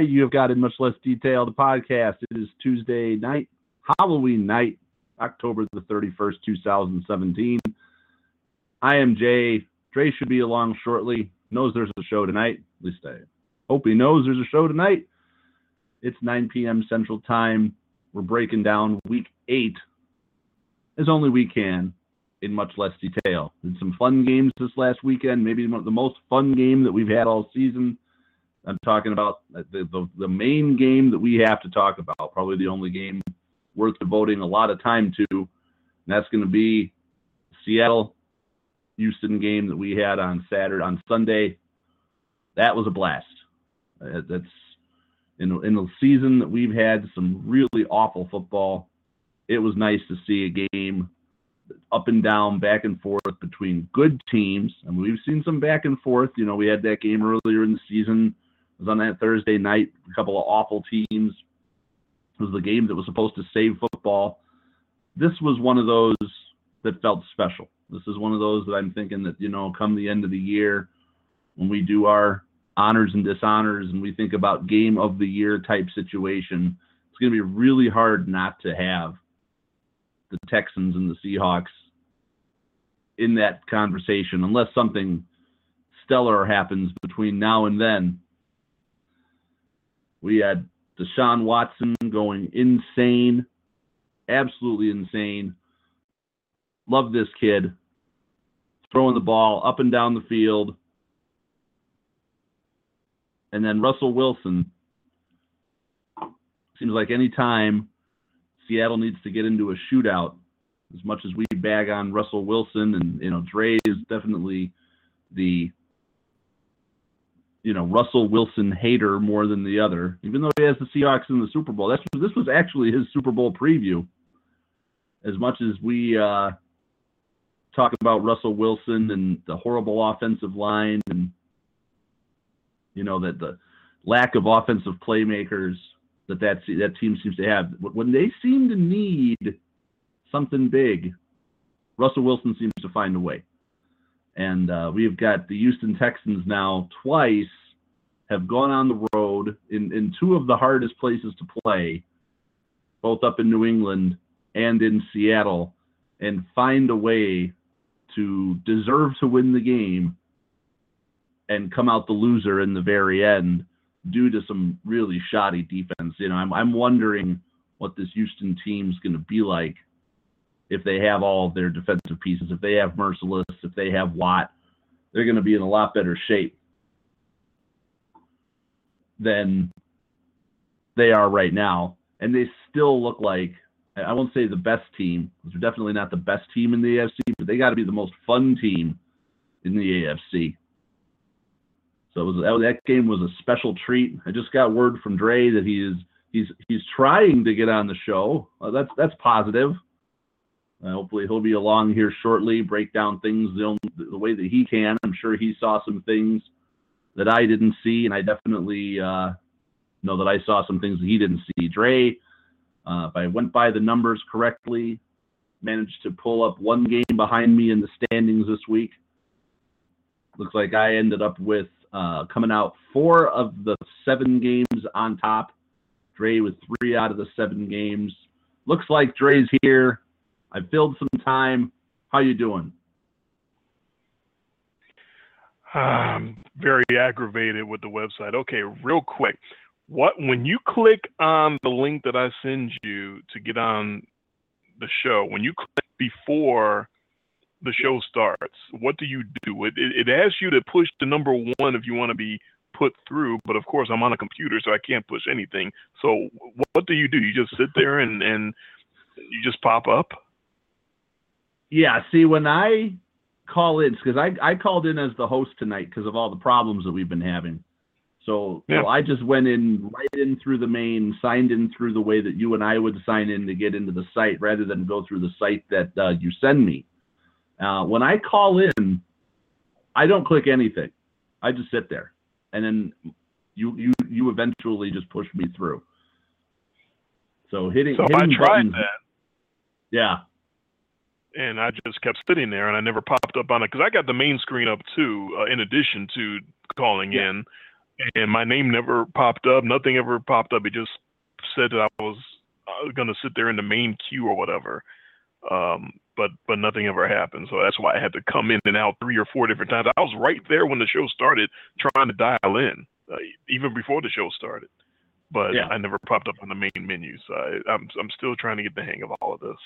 You have got in much less detail the podcast. It is Tuesday night, Halloween night, October the 31st, 2017. I am Jay. Dre should be along shortly. Knows there's a show tonight. At least I hope he knows there's a show tonight. It's 9 p.m. Central Time. We're breaking down week eight as only we can in much less detail. Did some fun games this last weekend, maybe the most fun game that we've had all season. I'm talking about the, the, the main game that we have to talk about, probably the only game worth devoting a lot of time to, and that's going to be Seattle Houston game that we had on Saturday on Sunday. That was a blast. Uh, that's in in the season that we've had some really awful football. It was nice to see a game up and down, back and forth between good teams. I mean, we've seen some back and forth. You know, we had that game earlier in the season. Was on that Thursday night. A couple of awful teams. It was the game that was supposed to save football. This was one of those that felt special. This is one of those that I'm thinking that, you know, come the end of the year, when we do our honors and dishonors and we think about game of the year type situation, it's going to be really hard not to have the Texans and the Seahawks in that conversation unless something stellar happens between now and then. We had Deshaun Watson going insane, absolutely insane. Love this kid. Throwing the ball up and down the field. And then Russell Wilson. Seems like any time Seattle needs to get into a shootout, as much as we bag on Russell Wilson and you know Dre is definitely the you know Russell Wilson hater more than the other, even though he has the Seahawks in the Super Bowl. That's this was actually his Super Bowl preview. As much as we uh, talk about Russell Wilson and the horrible offensive line and you know that the lack of offensive playmakers that that that team seems to have when they seem to need something big, Russell Wilson seems to find a way. And uh, we've got the Houston Texans now twice have gone on the road in, in two of the hardest places to play, both up in New England and in Seattle, and find a way to deserve to win the game and come out the loser in the very end due to some really shoddy defense. You know, I'm I'm wondering what this Houston team's going to be like if they have all of their defensive pieces. If they have Mercilus, if they have Watt, they're going to be in a lot better shape than they are right now. And they still look like I won't say the best team. They're definitely not the best team in the AFC, but they got to be the most fun team in the AFC. So was, that, that game was a special treat. I just got word from Dre that he is he's he's trying to get on the show. Uh, that's that's positive. Uh, hopefully he'll be along here shortly, break down things the, only, the way that he can. I'm sure he saw some things that I didn't see, and I definitely uh, know that I saw some things that he didn't see. Dre, uh, if I went by the numbers correctly, managed to pull up one game behind me in the standings this week. Looks like I ended up with uh, coming out four of the seven games on top. Dre with three out of the seven games. Looks like Dre's here. I filled some time. How you doing? I'm very aggravated with the website. Okay, real quick. What when you click on the link that I send you to get on the show, when you click before the show starts, what do you do? It, it, it asks you to push the number one if you want to be put through, but of course I'm on a computer, so I can't push anything. So what do you do? You just sit there and and you just pop up? Yeah. See, when I call in, because I I called in as the host tonight because of all the problems that we've been having. So, Yeah. so I just went in right in through the main, signed in through the way that you and I would sign in to get into the site, rather than go through the site that uh, you send me. Uh, when I call in, I don't click anything. I just sit there, and then you you you eventually just push me through. So hitting So I hitting tried buttons, that yeah. And I just kept sitting there and I never popped up on it because I got the main screen up too, uh, in addition to calling Yeah. in, and my name never popped up. Nothing ever popped up. It just said that I was uh, going to sit there in the main queue or whatever. Um, but but nothing ever happened. So that's why I had to come in and out three or four different times. I was right there when the show started, trying to dial in, uh, even before the show started. But Yeah. I never popped up on the main menu. So I, I'm I'm still trying to get the hang of all of this.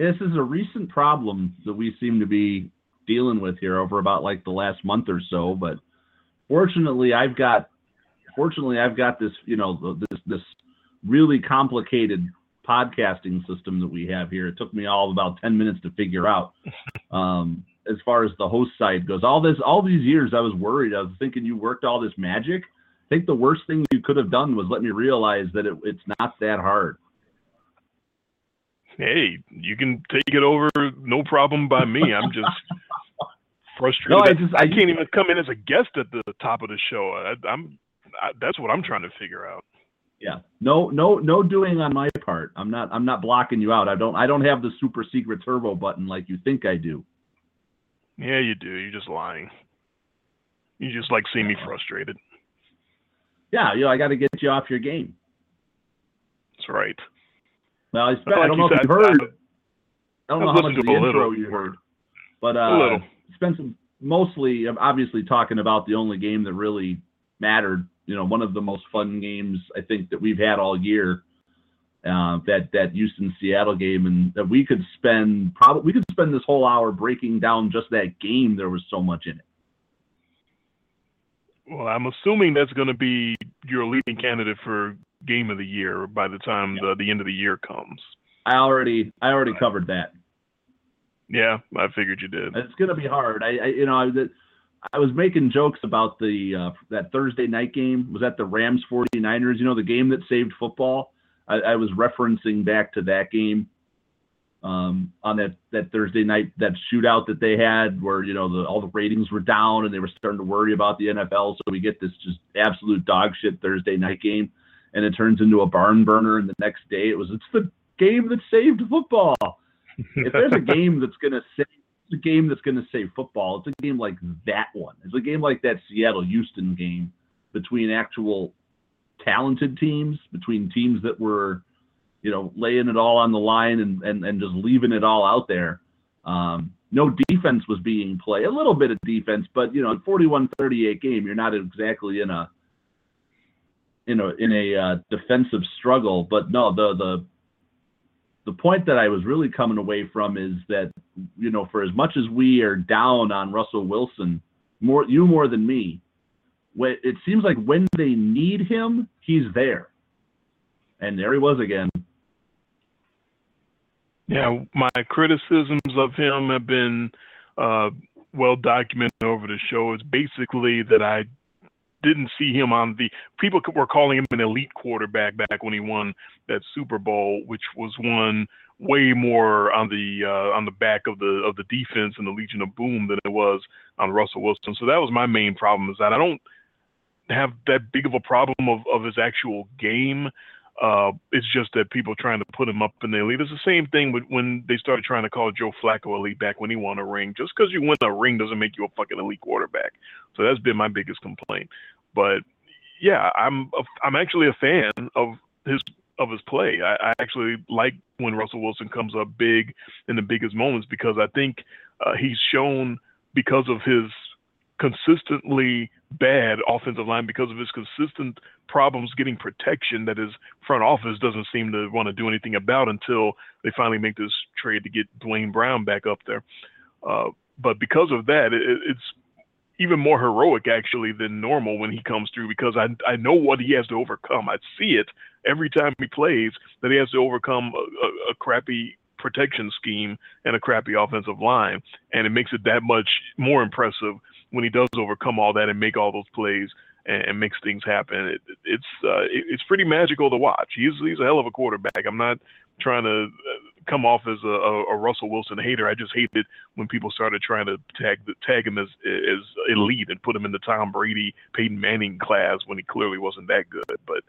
This is a recent problem that we seem to be dealing with here over about like the last month or so. But fortunately, I've got fortunately I've got this you know this this really complicated podcasting system that we have here. It took me all about ten minutes to figure out. Um, as far as the host side goes, all this all these years I was worried. I was thinking you worked all this magic. I think the worst thing you could have done was let me realize that it, it's not that hard. Hey, you can take it over, no problem by me. I'm just frustrated. No, I just- I, I can't even come in as a guest at the top of the show. I, I'm I, that's what I'm trying to figure out. Yeah. No, no, no doing on my part. I'm not. I'm not blocking you out. I don't. I don't have the super secret turbo button like you think I do. Yeah, you do. You're just lying. You just like see me frustrated. Yeah. You know, I got to get you off your game. That's right. Well, I, spent, Like I don't you know if said, you heard. I- I don't know how much of the intro you heard, but uh, spent some mostly, obviously, talking about the only game that really mattered. You know, one of the most fun games I think that we've had all year. Uh, that that Houston Seattle game, and that we could spend probably we could spend this whole hour breaking down just that game. There was so much in it. Well, I'm assuming that's going to be your leading candidate for game of the year by the time the, the end of the year comes. I already I already covered that. Yeah, I figured you did. It's gonna be hard. I, I you know I, was- I was making jokes about the uh, that Thursday night game. Was that the Rams 49ers? You know the game that saved football. I, I was referencing back to that game um, on that that Thursday night that shootout that they had, where you know the, all the ratings were down and they were starting to worry about the NFL. So we get this just absolute dog shit Thursday night game, and it turns into a barn burner. And the next day it was it's the game that saved football if there's a game that's gonna save a game that's gonna save football, it's a game like that one. It's a game like that Seattle Houston game between actual talented teams, between teams that were, you know, laying it all on the line and and, and just leaving it all out there. Um, no defense was being played. A little bit of defense, but you know, in 41-38 game, you're not exactly in a in a in a uh, defensive struggle. But no, the the the point that I was really coming away from is that you know, for as much as we are down on Russell Wilson, more you more than me, it seems like when they need him, he's there. And there he was again. Yeah, my criticisms of him have been uh, well documented over the show. It's basically that I didn't see him on the people were calling him an elite quarterback back when he won that Super Bowl, which was won way more on the uh, on the back of the of the defense and the Legion of Boom than it was on Russell Wilson. So that was my main problem is that I don't have that big of a problem of, of his actual game. Uh, it's just that people trying to put him up in the elite. It's the same thing with when they started trying to call Joe Flacco elite back when he won a ring. Just because you win a ring doesn't make you a fucking elite quarterback. So that's been my biggest complaint. But yeah, I'm a, I'm actually a fan of his of his play. I, I actually like when Russell Wilson comes up big in the biggest moments because I think uh, he's shown because of his consistently bad offensive line because of his consistent problems getting protection that his front office doesn't seem to want to do anything about until they finally make this trade to get Duane Brown back up there. Uh, but because of that, it, it's even more heroic actually than normal when he comes through because I I know what he has to overcome. I see it every time he plays that he has to overcome a, a, a crappy protection scheme and a crappy offensive line, and it makes it that much more impressive when he does overcome all that and make all those plays and, and makes things happen. It, it's uh, it, it's pretty magical to watch. He's he's a hell of a quarterback. I'm not trying to uh, come off as a, a, Russell Wilson hater. I just hated when people started trying to tag tag him as as elite and put him in the Tom Brady, Peyton Manning class when he clearly wasn't that good. But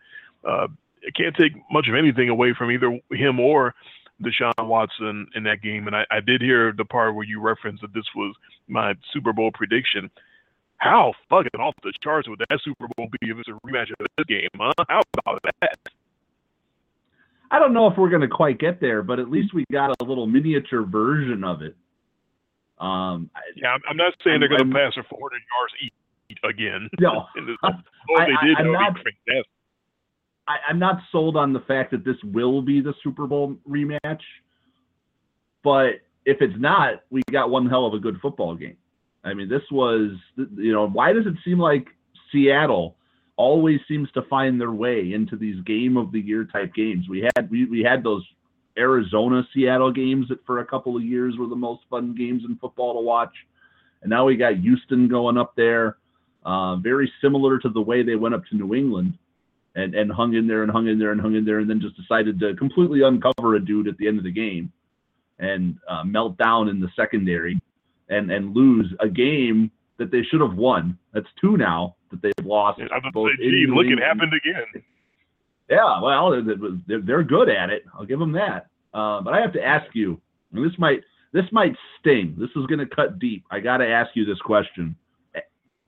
uh, I can't take much of anything away from either him or Deshaun Watson in that game. And I, I did hear the part where you referenced that this was my Super Bowl prediction. How fucking off the charts would that Super Bowl be if it's a rematch of this game, huh? How about that? I don't know if we're going to quite get there, but at least we got a little miniature version of it. Um, yeah, I'm not saying they're going to pass for 400 yards each again. No, oh, they did. I, am not. I, I'm not sold on the fact that this will be the Super Bowl rematch, but if it's not, we got one hell of a good football game. I mean, this was, you know, why does it seem like Seattle always seems to find their way into these game of the year type games? We had we, we had those Arizona Seattle games that for a couple of years were the most fun games in football to watch, and now we got Houston going up there, uh, very similar to the way they went up to New England and and hung in there and hung in there and hung in there and then just decided to completely uncover a dude at the end of the game and uh, melt down in the secondary and and lose a game that they should have won. That's two now that they've lost. Yeah, I'm both say, gee, look, it happened again. Yeah, well, they're, they're good at it. I'll give them that. Uh, but I have to ask you, and this might this might sting. This is going to cut deep. I got to ask you this question.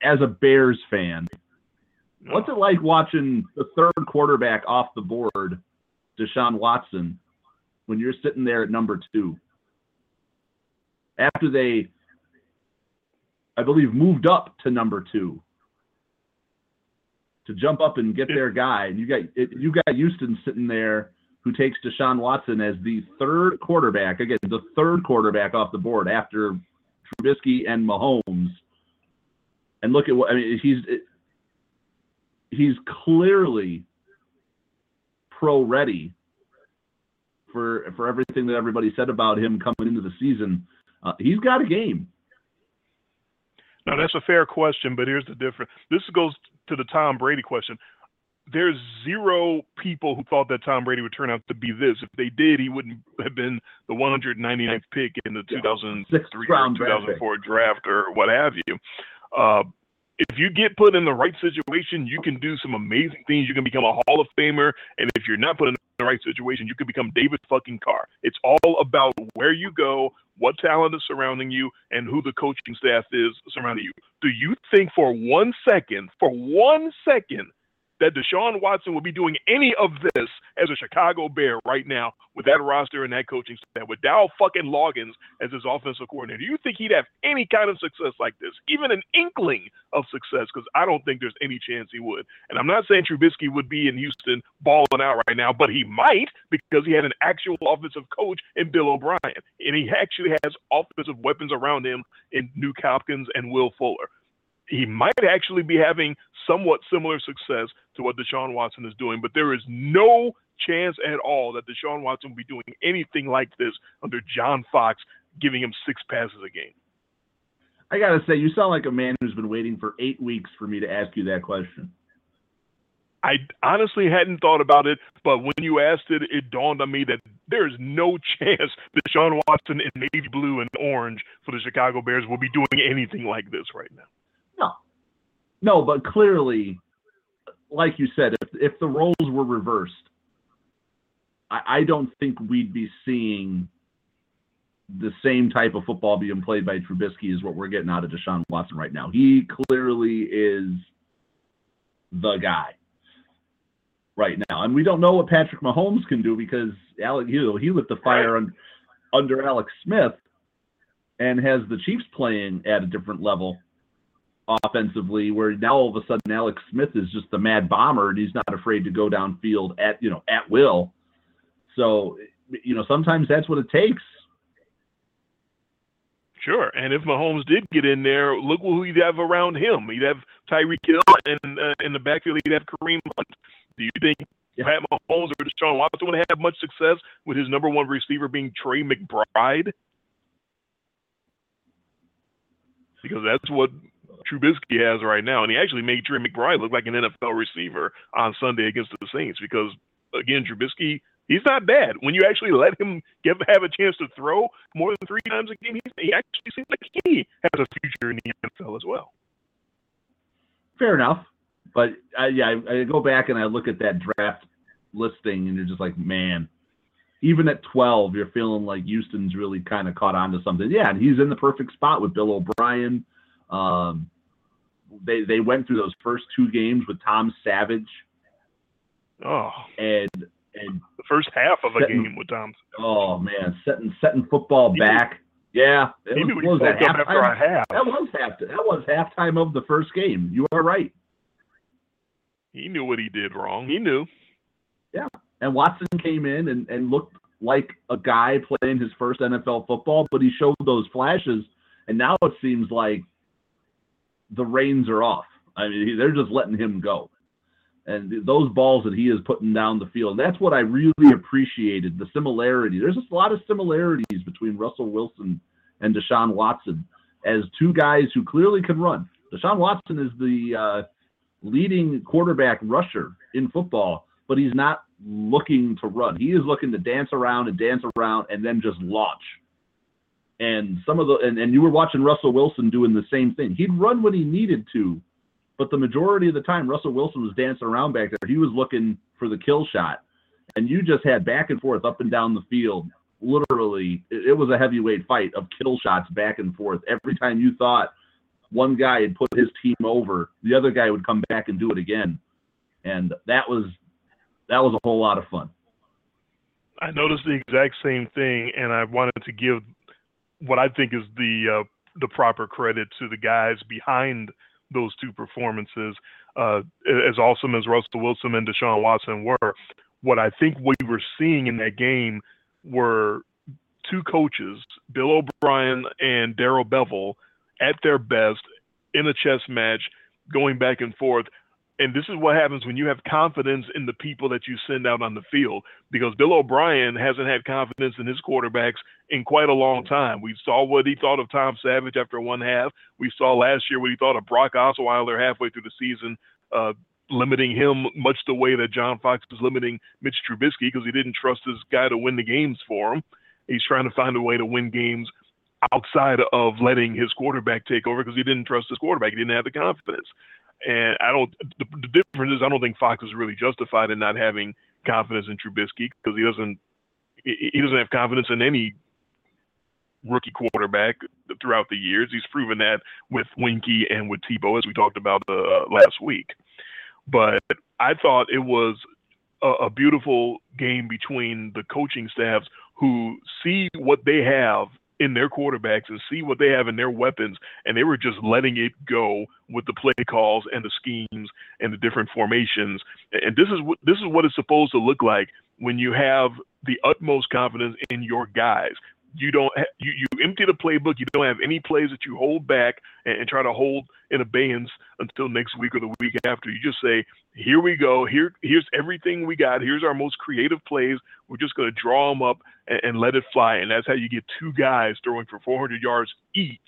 As a Bears fan, What's it like watching the third quarterback off the board, Deshaun Watson, when you're sitting there at number two? After they, I believe, moved up to number two to jump up and get their guy, and you got you got Houston sitting there who takes Deshaun Watson as the third quarterback again, the third quarterback off the board after Trubisky and Mahomes. And look at what I mean. He's he's clearly pro ready for for everything that everybody said about him coming into the season. Uh, he's got a game. Now that's a fair question, but here's the difference. This goes to the Tom Brady question. There's zero people who thought that Tom Brady would turn out to be this. If they did, he wouldn't have been the 199th pick in the yeah. 2003 or 2004 draft, draft or what have you. Uh, if you get put in the right situation, you can do some amazing things. You can become a Hall of Famer. And if you're not put in the right situation, you can become David fucking Carr. It's all about where you go, what talent is surrounding you, and who the coaching staff is surrounding you. Do you think for one second, for one second, that Deshaun Watson would be doing any of this as a Chicago Bear right now with that roster and that coaching staff, with Dow fucking Loggains as his offensive coordinator. Do you think he'd have any kind of success like this, even an inkling of success? Because I don't think there's any chance he would. And I'm not saying Trubisky would be in Houston balling out right now, but he might because he had an actual offensive coach in Bill O'Brien, and he actually has offensive weapons around him in Nuk Hopkins and Will Fuller he might actually be having somewhat similar success to what Deshaun Watson is doing, but there is no chance at all that Deshaun Watson will be doing anything like this under John Fox, giving him six passes a game. I gotta say, you sound like a man who's been waiting for eight weeks for me to ask you that question. I honestly hadn't thought about it, but when you asked it, it dawned on me that there is no chance that Deshaun Watson in navy blue and orange for the Chicago Bears will be doing anything like this right now. No, but clearly, like you said, if if the roles were reversed, I, I don't think we'd be seeing the same type of football being played by Trubisky as what we're getting out of Deshaun Watson right now. He clearly is the guy right now, and we don't know what Patrick Mahomes can do because Alec, you know, he lit the fire on, under Alex Smith and has the Chiefs playing at a different level offensively, where now all of a sudden Alex Smith is just the mad bomber and he's not afraid to go downfield at you know at will. So you know sometimes that's what it takes. Sure, and if Mahomes did get in there, look who he'd have around him. He'd have Tyreek Hill, and uh, in the backfield he'd have Kareem Hunt. Do you think yeah. Pat Mahomes or Deshaun Watson would have much success with his number one receiver being Tre McBride? Because that's what Trubisky has right now, and he actually made Tre McBride look like an NFL receiver on Sunday against the Saints. Because again, Trubisky he's not bad. When you actually let him give have a chance to throw more than three times a game, he actually seems like he has a future in the NFL as well. Fair enough, but uh, yeah, I, I, go back and I look at that draft listing, and you're just like, man. Even at 12, you're feeling like Houston's really kind of caught on to something. Yeah, and he's in the perfect spot with Bill O'Brien. Um, they they went through those first two games with Tom Savage. Oh, and and the first half of a setting, game with Tom. Oh man, setting setting football he back. yeah, it was, was that half after a half. That was half. That was halftime of the first game. You are right. He knew what he did wrong. He knew. Yeah, and Watson came in and, and looked like a guy playing his first NFL football, but he showed those flashes, and now it seems like the reins are off. I mean, they're just letting him go and those balls that he is putting down the field. That's what I really appreciated the similarity. There's just a lot of similarities between Russell Wilson and Deshaun Watson as two guys who clearly can run. Deshaun Watson is the uh, leading quarterback rusher in football, but he's not looking to run. He is looking to dance around and dance around and then just launch. And some of the and, and you were watching Russell Wilson doing the same thing. He'd run when he needed to, but the majority of the time, Russell Wilson was dancing around back there. He was looking for the kill shot. And you just had back and forth up and down the field. Literally, it, was a heavyweight fight of kill shots back and forth. Every time you thought one guy had put his team over, the other guy would come back and do it again. And that was that was a whole lot of fun. I noticed the exact same thing, and I wanted to give what I think is the uh, the proper credit to the guys behind those two performances, uh, as awesome as Russell Wilson and Deshaun Watson were, what I think we were seeing in that game were two coaches, Bill O'Brien and Darrell Bevell, at their best in a chess match, going back and forth, and this is what happens when you have confidence in the people that you send out on the field. Because Bill O'Brien hasn't had confidence in his quarterbacks in quite a long time. We saw what he thought of Tom Savage after one half. We saw last year what he thought of Brock Osweiler halfway through the season, uh, limiting him much the way that John Fox was limiting Mitch Trubisky because he didn't trust this guy to win the games for him. He's trying to find a way to win games outside of letting his quarterback take over because he didn't trust his quarterback. He didn't have the confidence. And I don't. The, the difference is I don't think Fox is really justified in not having confidence in Trubisky because he doesn't. He doesn't have confidence in any rookie quarterback throughout the years. He's proven that with Winky and with Tebow, as we talked about uh, last week. But I thought it was a, a beautiful game between the coaching staffs who see what they have in their quarterbacks and see what they have in their weapons, and they were just letting it go with the play calls and the schemes and the different formations. And this is what this is what it's supposed to look like when you have the utmost confidence in your guys you don't you, you empty the playbook. You don't have any plays that you hold back and, and, try to hold in abeyance until next week or the week after. You just say, "Here we go. Here here's everything we got. Here's our most creative plays. We're just going to draw them up and, and let it fly." And that's how you get two guys throwing for 400 yards each.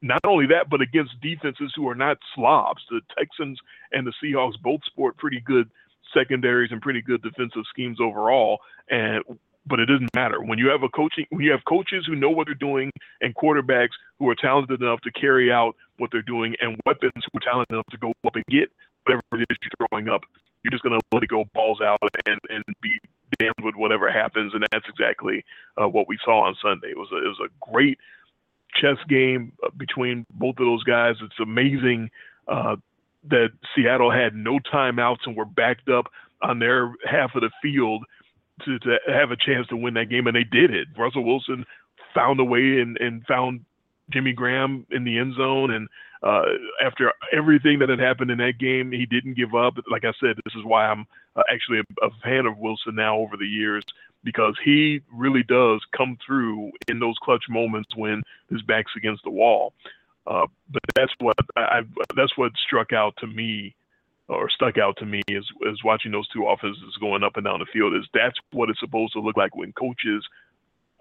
Not only that, but against defenses who are not slobs. The Texans and the Seahawks both sport pretty good secondaries and pretty good defensive schemes overall. And but it doesn't matter. When you have a coaching when you have coaches who know what they're doing and quarterbacks who are talented enough to carry out what they're doing and weapons who are talented enough to go up and get whatever it is you're throwing up you're just going to let it go balls out and and be damned with whatever happens. And that's exactly uh, what we saw on sunday. It was a, it was a great chess game uh, between both of those guys. It's amazing uh, that seattle had no timeouts and were backed up on their half of the field to, to have a chance to win that game, and they did it. Russell Wilson found a way and, and found Jimmy Graham in the end zone, and uh, after everything that had happened in that game, he didn't give up. Like I said, this is why I'm uh, actually a, a fan of Wilson now over the years because he really does come through in those clutch moments when his back's against the wall. Uh, but that's what I, that's what struck out to me or stuck out to me is, is watching those two offenses going up and down the field is that's what it's supposed to look like when coaches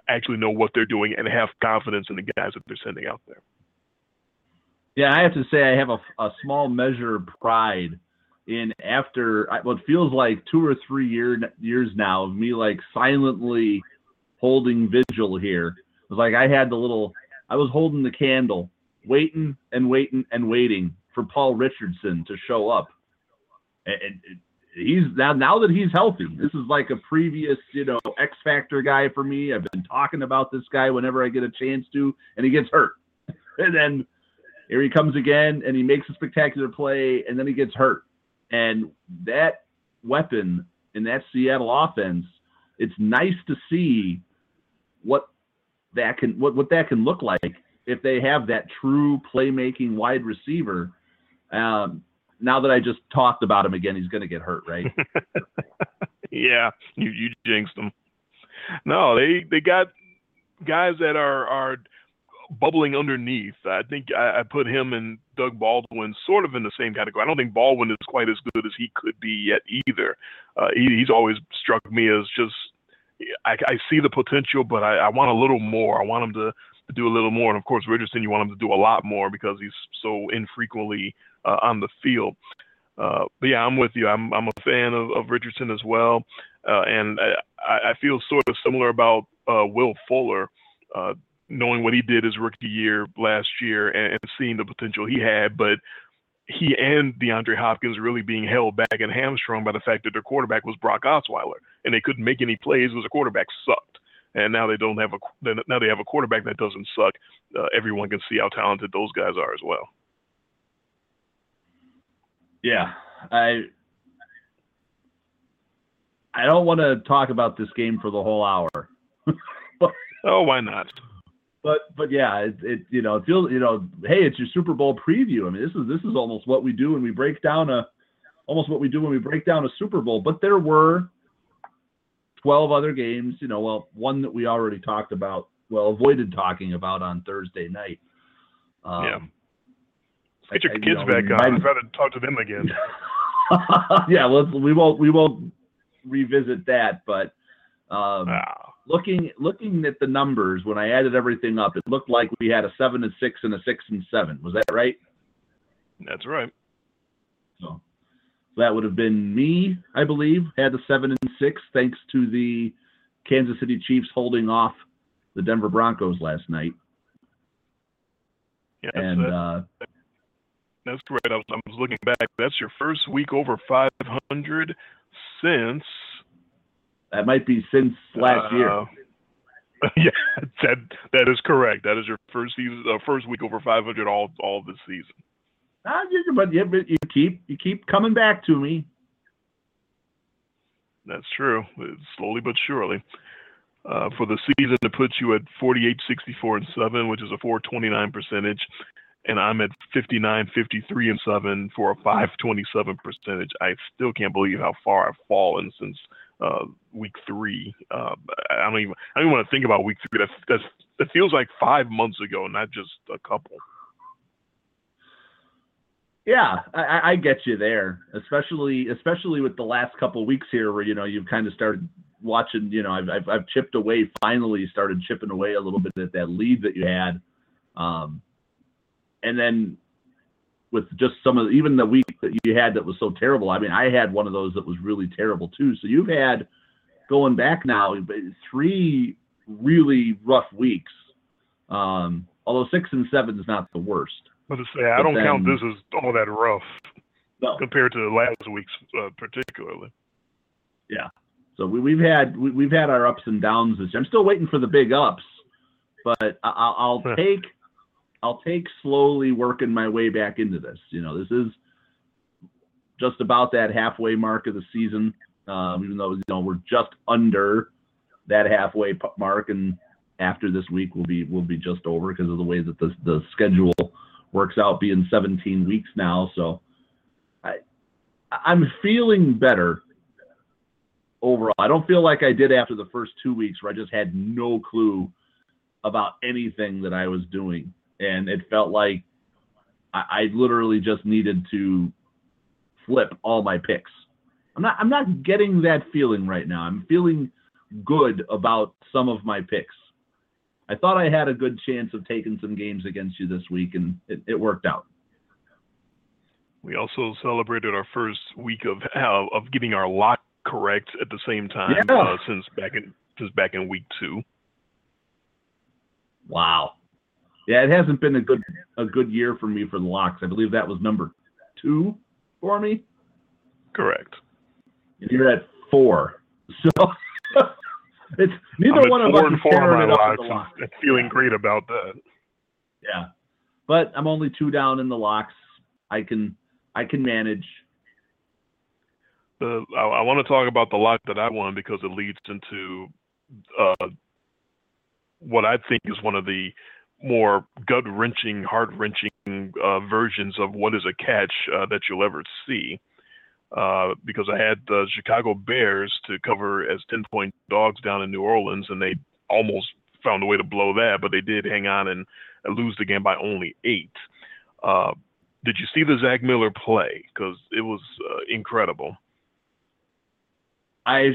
actually know what they're doing and have confidence in the guys that they're sending out there. Yeah, I have to say I have a, a small measure of pride in after what feels like two or three year, years now of me like silently holding vigil here. It was like I had the little, I was holding the candle, waiting and waiting and waiting for Paul Richardson to show up. And, he's now now that he's healthy. This is like a previous, you know, X Factor guy for me. I've been talking about this guy whenever I get a chance to, and he gets hurt. And then here he comes again and he makes a spectacular play and then he gets hurt. And that weapon in that Seattle offense, it's nice to see what that can what, what that can look like if they have that true playmaking wide receiver. Um, now that I just talked about him again, he's going to get hurt, right? yeah, you you jinxed him. No, they they got guys that are are bubbling underneath. I think I, I, put him and Doug Baldwin sort of in the same category. I don't think Baldwin is quite as good as he could be yet either. Uh, he, he's always struck me as just I, I see the potential, but I, I, want a little more. I want him to, to, do a little more. And of course, Richardson, you want him to do a lot more because he's so infrequently uh, on the field. Uh, but yeah, I'm with you. I'm I'm a fan of, of Richardson as well, uh, and I, I feel sort of similar about uh, Will Fuller. Uh, knowing what he did his rookie year last year and, and seeing the potential he had, but he and DeAndre Hopkins really being held back and hamstrung by the fact that their quarterback was Brock Osweiler and they couldn't make any plays because the quarterback sucked. And now they don't have a now they have a quarterback that doesn't suck. Uh, everyone can see how talented those guys are as well. Yeah, I I don't want to talk about this game for the whole hour. oh, why not? but but yeah, it, it you know it feels you know hey it's your Super Bowl preview. I mean this is this is almost what we do when we break down a almost what we do when we break down a Super Bowl. But there were twelve other games. You know, well one that we already talked about, well avoided talking about on Thursday night. Um, yeah. Get your I, kids you know, back on. I'd rather talk to them again. yeah, let's we won't we won't revisit that, but um, looking looking at the numbers when I added everything up, it looked like we had a seven and six and a six and seven. Was that right? That's right. So, that would have been me, I believe, had the seven and six thanks to the Kansas City Chiefs holding off the Denver Broncos last night. Yeah, and that, uh, that's correct. I was, I was looking back. That's your first week over 500 since that might be since last uh, year. Yeah, that that is correct. That is your first season, uh, first week over 500 all all this season. Uh, but, yeah, but you keep you keep coming back to me. That's true. Slowly but surely. Uh, for the season, it puts you at 48, 64, and 7, which is a 429 percentage. And I'm at 59, 53, and 7 for a 527 percentage. I still can't believe how far I've fallen since uh, week three. Uh, I don't even I don't even want to think about week three. That that's, that feels like five months ago, not just a couple. Yeah, I, I get you there, especially especially with the last couple weeks here, where you know you've kind of started watching. You know, I've, I've, I've chipped away. Finally, started chipping away a little bit at that lead that you had, um, and then with just some of even the week that you had that was so terrible. I mean, I had one of those that was really terrible too. So you've had going back now three really rough weeks. Um, although six and seven is not the worst. But say, I don't then, count this as all that rough no. compared to last week's uh, particularly. Yeah. So we, have had we, have had our ups and downs this year. I'm still waiting for the big ups, but I'll, I'll take I'll take slowly working my way back into this. You know, this is just about that halfway mark of the season. Um, even though you know we're just under that halfway mark, and after this week we'll be we'll be just over because of the way that the the schedule works out being 17 weeks now. So I I'm feeling better overall. I don't feel like I did after the first two weeks where I just had no clue about anything that I was doing, and it felt like I, I literally just needed to flip all my picks. I'm not I'm not getting that feeling right now. I'm feeling good about some of my picks. I thought I had a good chance of taking some games against you this week, and it, it worked out. We also celebrated our first week of uh, of getting our lock correct at the same time Yeah. uh, since back in since back in week two. Wow. Yeah, it hasn't been a good a good year for me for the locks. I believe that was number two for me. Correct. You're at four. So it's neither I'm one of us is tearing it up the locks. and feeling great about that. Yeah. But I'm only two down in the locks. I can I can manage. The I, I want to talk about the lock that I won because it leads into uh, what I think is one of the more gut wrenching, heart wrenching uh, versions of what is a catch uh, that you'll ever see. Uh, because I had the Chicago Bears to cover as 10 point dogs down in New Orleans, and they almost found a way to blow that, but they did hang on and, lose the game by only eight. Uh, did you see the Zach Miller play? Because it was uh, incredible. I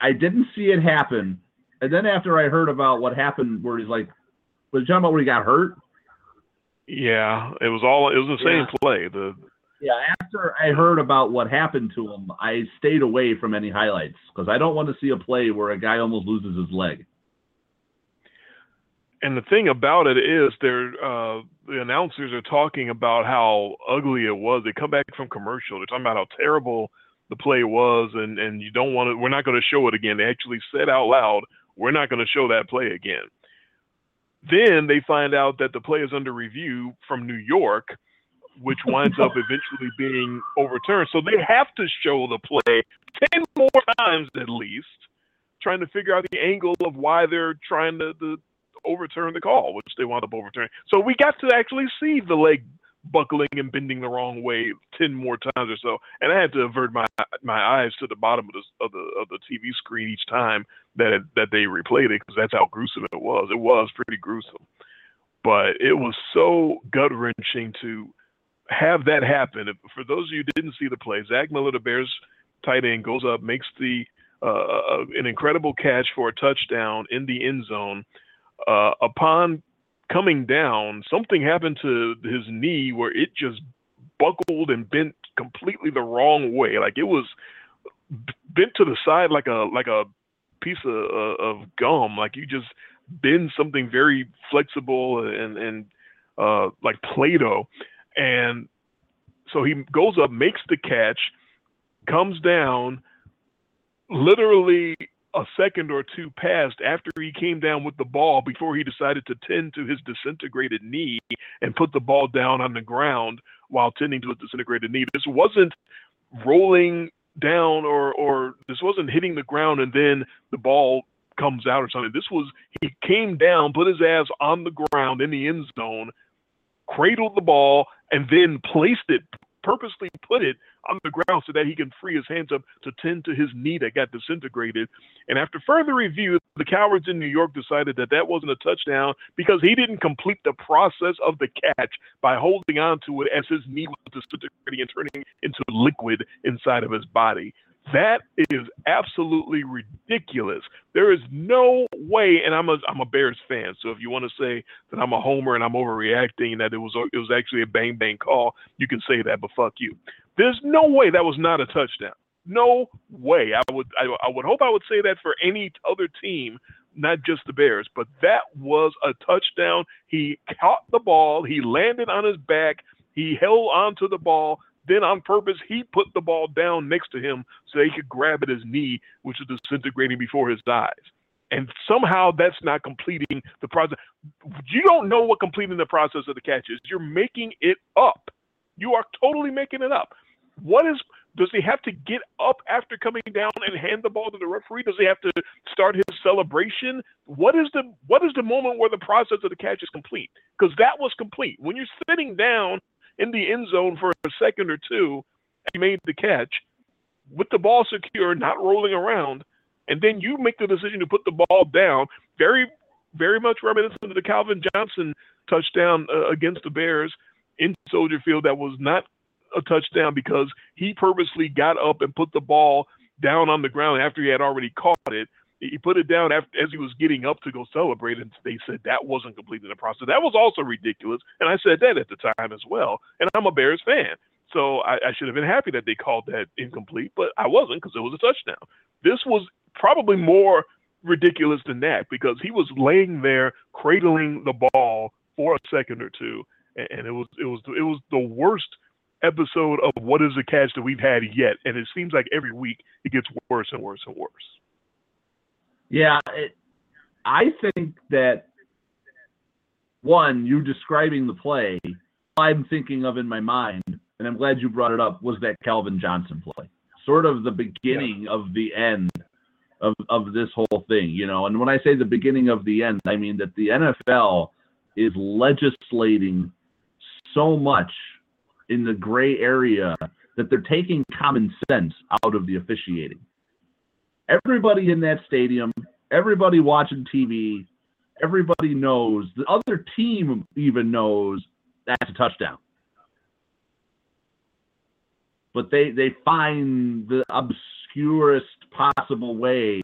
I didn't see it happen. And then after I heard about what happened where he's like was he talking about where he got hurt? Yeah, it was all it was the same Yeah. play. The Yeah, after I heard about what happened to him, I stayed away from any highlights because I don't want to see a play where a guy almost loses his leg. and the thing about it is they're uh the announcers are talking about how ugly it was. They come back from commercial. They're talking about how terrible the play was and and you don't want to we're not going to show it again. They actually said out loud, we're not going to show that play again. Then they find out that the play is under review from New York, which winds up eventually being overturned. So they have to show the play 10 more times at least, trying to figure out the angle of why they're trying to, to overturn the call, which they wound up overturning. So we got to actually see the leg buckling and bending the wrong way 10 more times or so. And I had to avert my my eyes to the bottom of the of the of the TV screen each time that it, that they replayed it because that's how gruesome it was. It was pretty gruesome. But it was so gut wrenching to have that happen. For those of you who didn't see the play, Zach Miller, the Bears tight end, goes up, makes the uh, an incredible catch for a touchdown in the end zone. Uh, upon coming down, something happened to his knee where it just buckled and bent completely the wrong way. Like it was bent to the side like a like a piece of, uh, of gum. Like you just bend something very flexible and and uh, like Play-Doh. And so he goes up, makes the catch, comes down, literally a second or two passed after he came down with the ball before he decided to tend to his disintegrated knee and put the ball down on the ground while tending to his disintegrated knee. This wasn't rolling down or or this wasn't hitting the ground and then the ball comes out or something. This was he came down, put his ass on the ground in the end zone, cradled the ball, and then placed it purposely put it on the ground so that he can free his hands up to tend to his knee that got disintegrated. And after further review, the cowards in New York decided that that wasn't a touchdown because he didn't complete the process of the catch by holding on to it as his knee was disintegrating and turning into liquid inside of his body. That is absolutely ridiculous. There is no way, and I'm a I'm a Bears fan, so if you want to say that I'm a homer and I'm overreacting, and that it was it was actually a bang bang call, you can say that, but fuck you. There's no way that was not a touchdown. No way. I would I, I would hope I would say that for any other team, not just the Bears, but that was a touchdown. He caught the ball, he landed on his back, he held onto the ball. Then on purpose, he put the ball down next to him so he could grab at his knee, which was disintegrating before his eyes. And somehow that's not completing the process. You don't know what completing the process of the catch is. You're making it up. You are totally making it up. What is Does he have to get up after coming down and hand the ball to the referee? Does he have to start his celebration? What is the what is the moment where the process of the catch is complete? Because that was complete. When you're sitting down in the end zone for a second or two, you made the catch with the ball secure, not rolling around, and then you make the decision to put the ball down. Very, very much reminiscent of the Calvin Johnson touchdown uh, against the Bears in Soldier Field. That was not a touchdown because he purposely got up and put the ball down on the ground after he had already caught it. He put it down after, as he was getting up to go celebrate, and they said that wasn't completing the process. That was also ridiculous, and I said that at the time as well. And I'm a Bears fan, so I, I should have been happy that they called that incomplete, but I wasn't because it was a touchdown. This was probably more ridiculous than that because he was laying there cradling the ball for a second or two, and, and it was it was it was the worst episode of what is the catch that we've had yet, and it seems like every week it gets worse and worse and worse. Yeah, it, I think that one, you describing the play, I'm thinking of in my mind, and I'm glad you brought it up, was that Calvin Johnson play. Sort of the beginning yeah. of the end of, of this whole thing, you know. And when I say the beginning of the end, I mean that the NFL is legislating so much in the gray area that they're taking common sense out of the officiating. Everybody in that stadium, everybody watching TV, everybody knows, the other team even knows that's a touchdown. But they, they find the obscurest possible way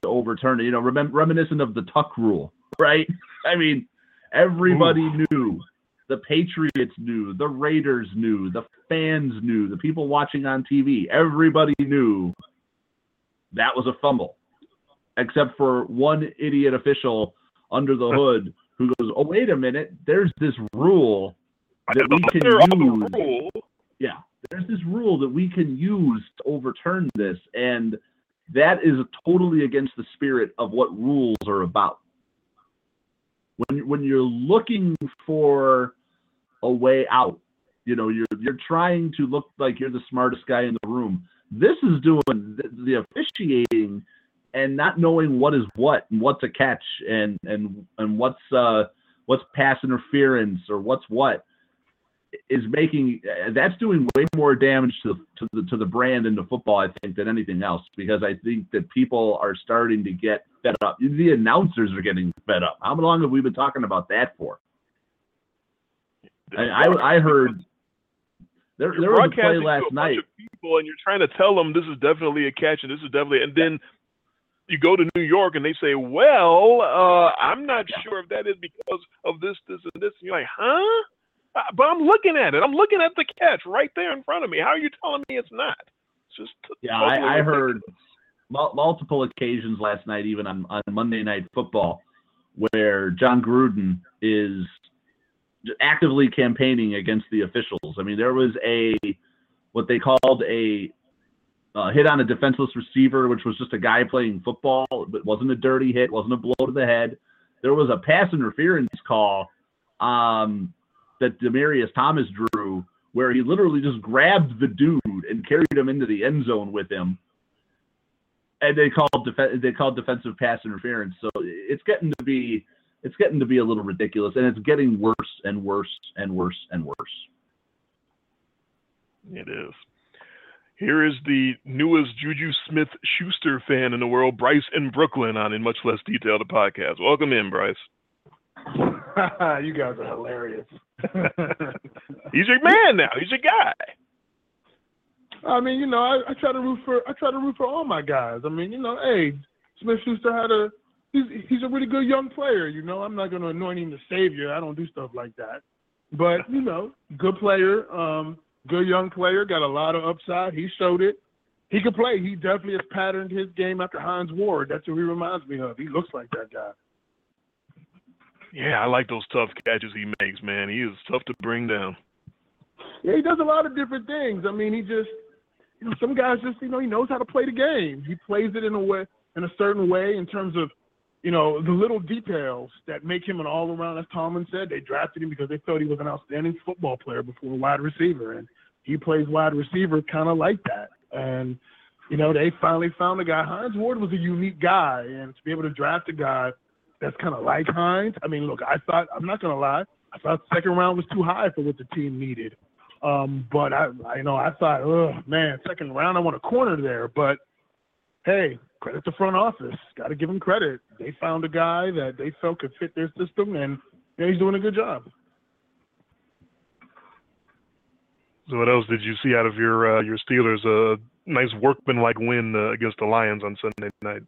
to overturn it. You know, rem- reminiscent of the Tuck rule, right? I mean, everybody Ooh. knew the Patriots knew, the Raiders knew, the fans knew, the people watching on TV, everybody knew that was a fumble, except for one idiot official under the hood who goes, "Oh, wait a minute, there's this rule that we can use." Yeah, there's this rule that we can use to overturn this, and that is totally against the spirit of what rules are about. When when you're looking for a way out. You know, you're you're trying to look like you're the smartest guy in the room. This is doing the, the officiating and not knowing what is what and what's a catch and and and what's uh what's pass interference or what's what is making that's doing way more damage to to the to the brand into football I think than anything else because I think that people are starting to get fed up. The announcers are getting fed up. How long have we been talking about that for? I, I, I heard there, there was a play last a night. people, and you're trying to tell them this is definitely a catch, and this is definitely, and then you go to New York and they say, "Well, uh, I'm not yeah. sure if that is because of this, this, and this." And you're like, "Huh?" Uh, but I'm looking at it. I'm looking at the catch right there in front of me. How are you telling me it's not? It's just yeah. I, I heard multiple occasions last night, even on, on Monday Night Football, where Jon Gruden is actively campaigning against the officials. I mean, there was a what they called a uh, hit on a defenseless receiver, which was just a guy playing football, but wasn't a dirty hit, wasn't a blow to the head. There was a pass interference call um, that Demaryius Thomas drew, where he literally just grabbed the dude and carried him into the end zone with him. And they called def- they called defensive pass interference. So it's getting to be it's getting to be a little ridiculous, and it's getting worse and worse and worse and worse. It is. Here is the newest Juju Smith Schuster fan in the world, Bryce in Brooklyn, on in much less detail the podcast. Welcome in, Bryce. you guys are hilarious. He's your man now. He's your guy. I mean, you know, I, I try to root for I try to root for all my guys. I mean, you know, hey, Smith Schuster had a he's he's a really good young player. You know, I'm not going to anoint him the savior. I don't do stuff like that. But you know, good player, um, good young player, got a lot of upside. He showed it. He could play. He definitely has patterned his game after Hines Ward. That's who he reminds me of. He looks like that guy. Yeah, I like those tough catches he makes, man. He is tough to bring down. Yeah, he does a lot of different things. I mean, he just, you know, some guys just, you know, he knows how to play the game. He plays it in a way, in a certain way, in terms of you know, the little details that make him an all around, as Tomlin said, they drafted him because they thought he was an outstanding football player before wide receiver. And he plays wide receiver kind of like that. And you know, they finally found a guy. Hines Ward was a unique guy, and to be able to draft a guy that's kind of like Hines. I mean, look, I thought I'm not gonna lie, I thought second round was too high for what the team needed. Um, but I, I you know, I thought, oh man, second round, I want a corner there. But hey, credit to front office. Got to give them credit. They found a guy that they felt could fit their system, and you know, he's doing a good job. So what else did you see out of your uh, your Steelers? A uh, nice workmanlike win uh, against the Lions on Sunday night.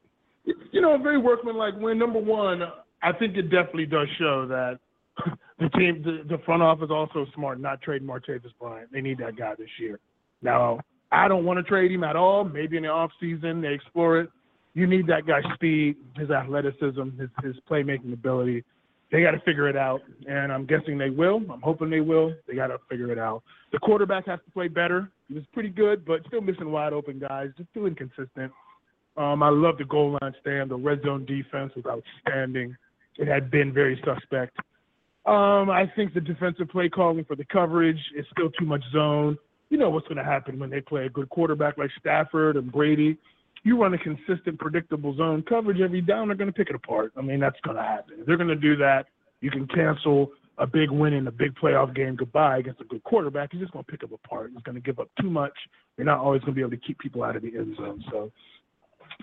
You know, a very workmanlike win. Number one, I think it definitely does show that the team, the, the front office, also smart not trading Martavis Bryant. They need that guy this year. Now, I don't want to trade him at all. Maybe in the off season they explore it. You need that guy's speed, his athleticism, his his playmaking ability. They got to figure it out, and I'm guessing they will. I'm hoping they will. They got to figure it out. The quarterback has to play better. He was pretty good, but still missing wide open guys. Just too inconsistent. Um, I love the goal line stand. The red zone defense was outstanding. It had been very suspect. Um, I think the defensive play calling for the coverage is still too much zone. You know what's going to happen when they play a good quarterback like Stafford and Brady. You run a consistent, predictable zone coverage every down, they're going to pick it apart. I mean, that's going to happen. If they're going to do that, you can cancel a big win in a big playoff game goodbye against a good quarterback. He's just going to pick up apart. He's going to give up too much. You're not always going to be able to keep people out of the end zone. So,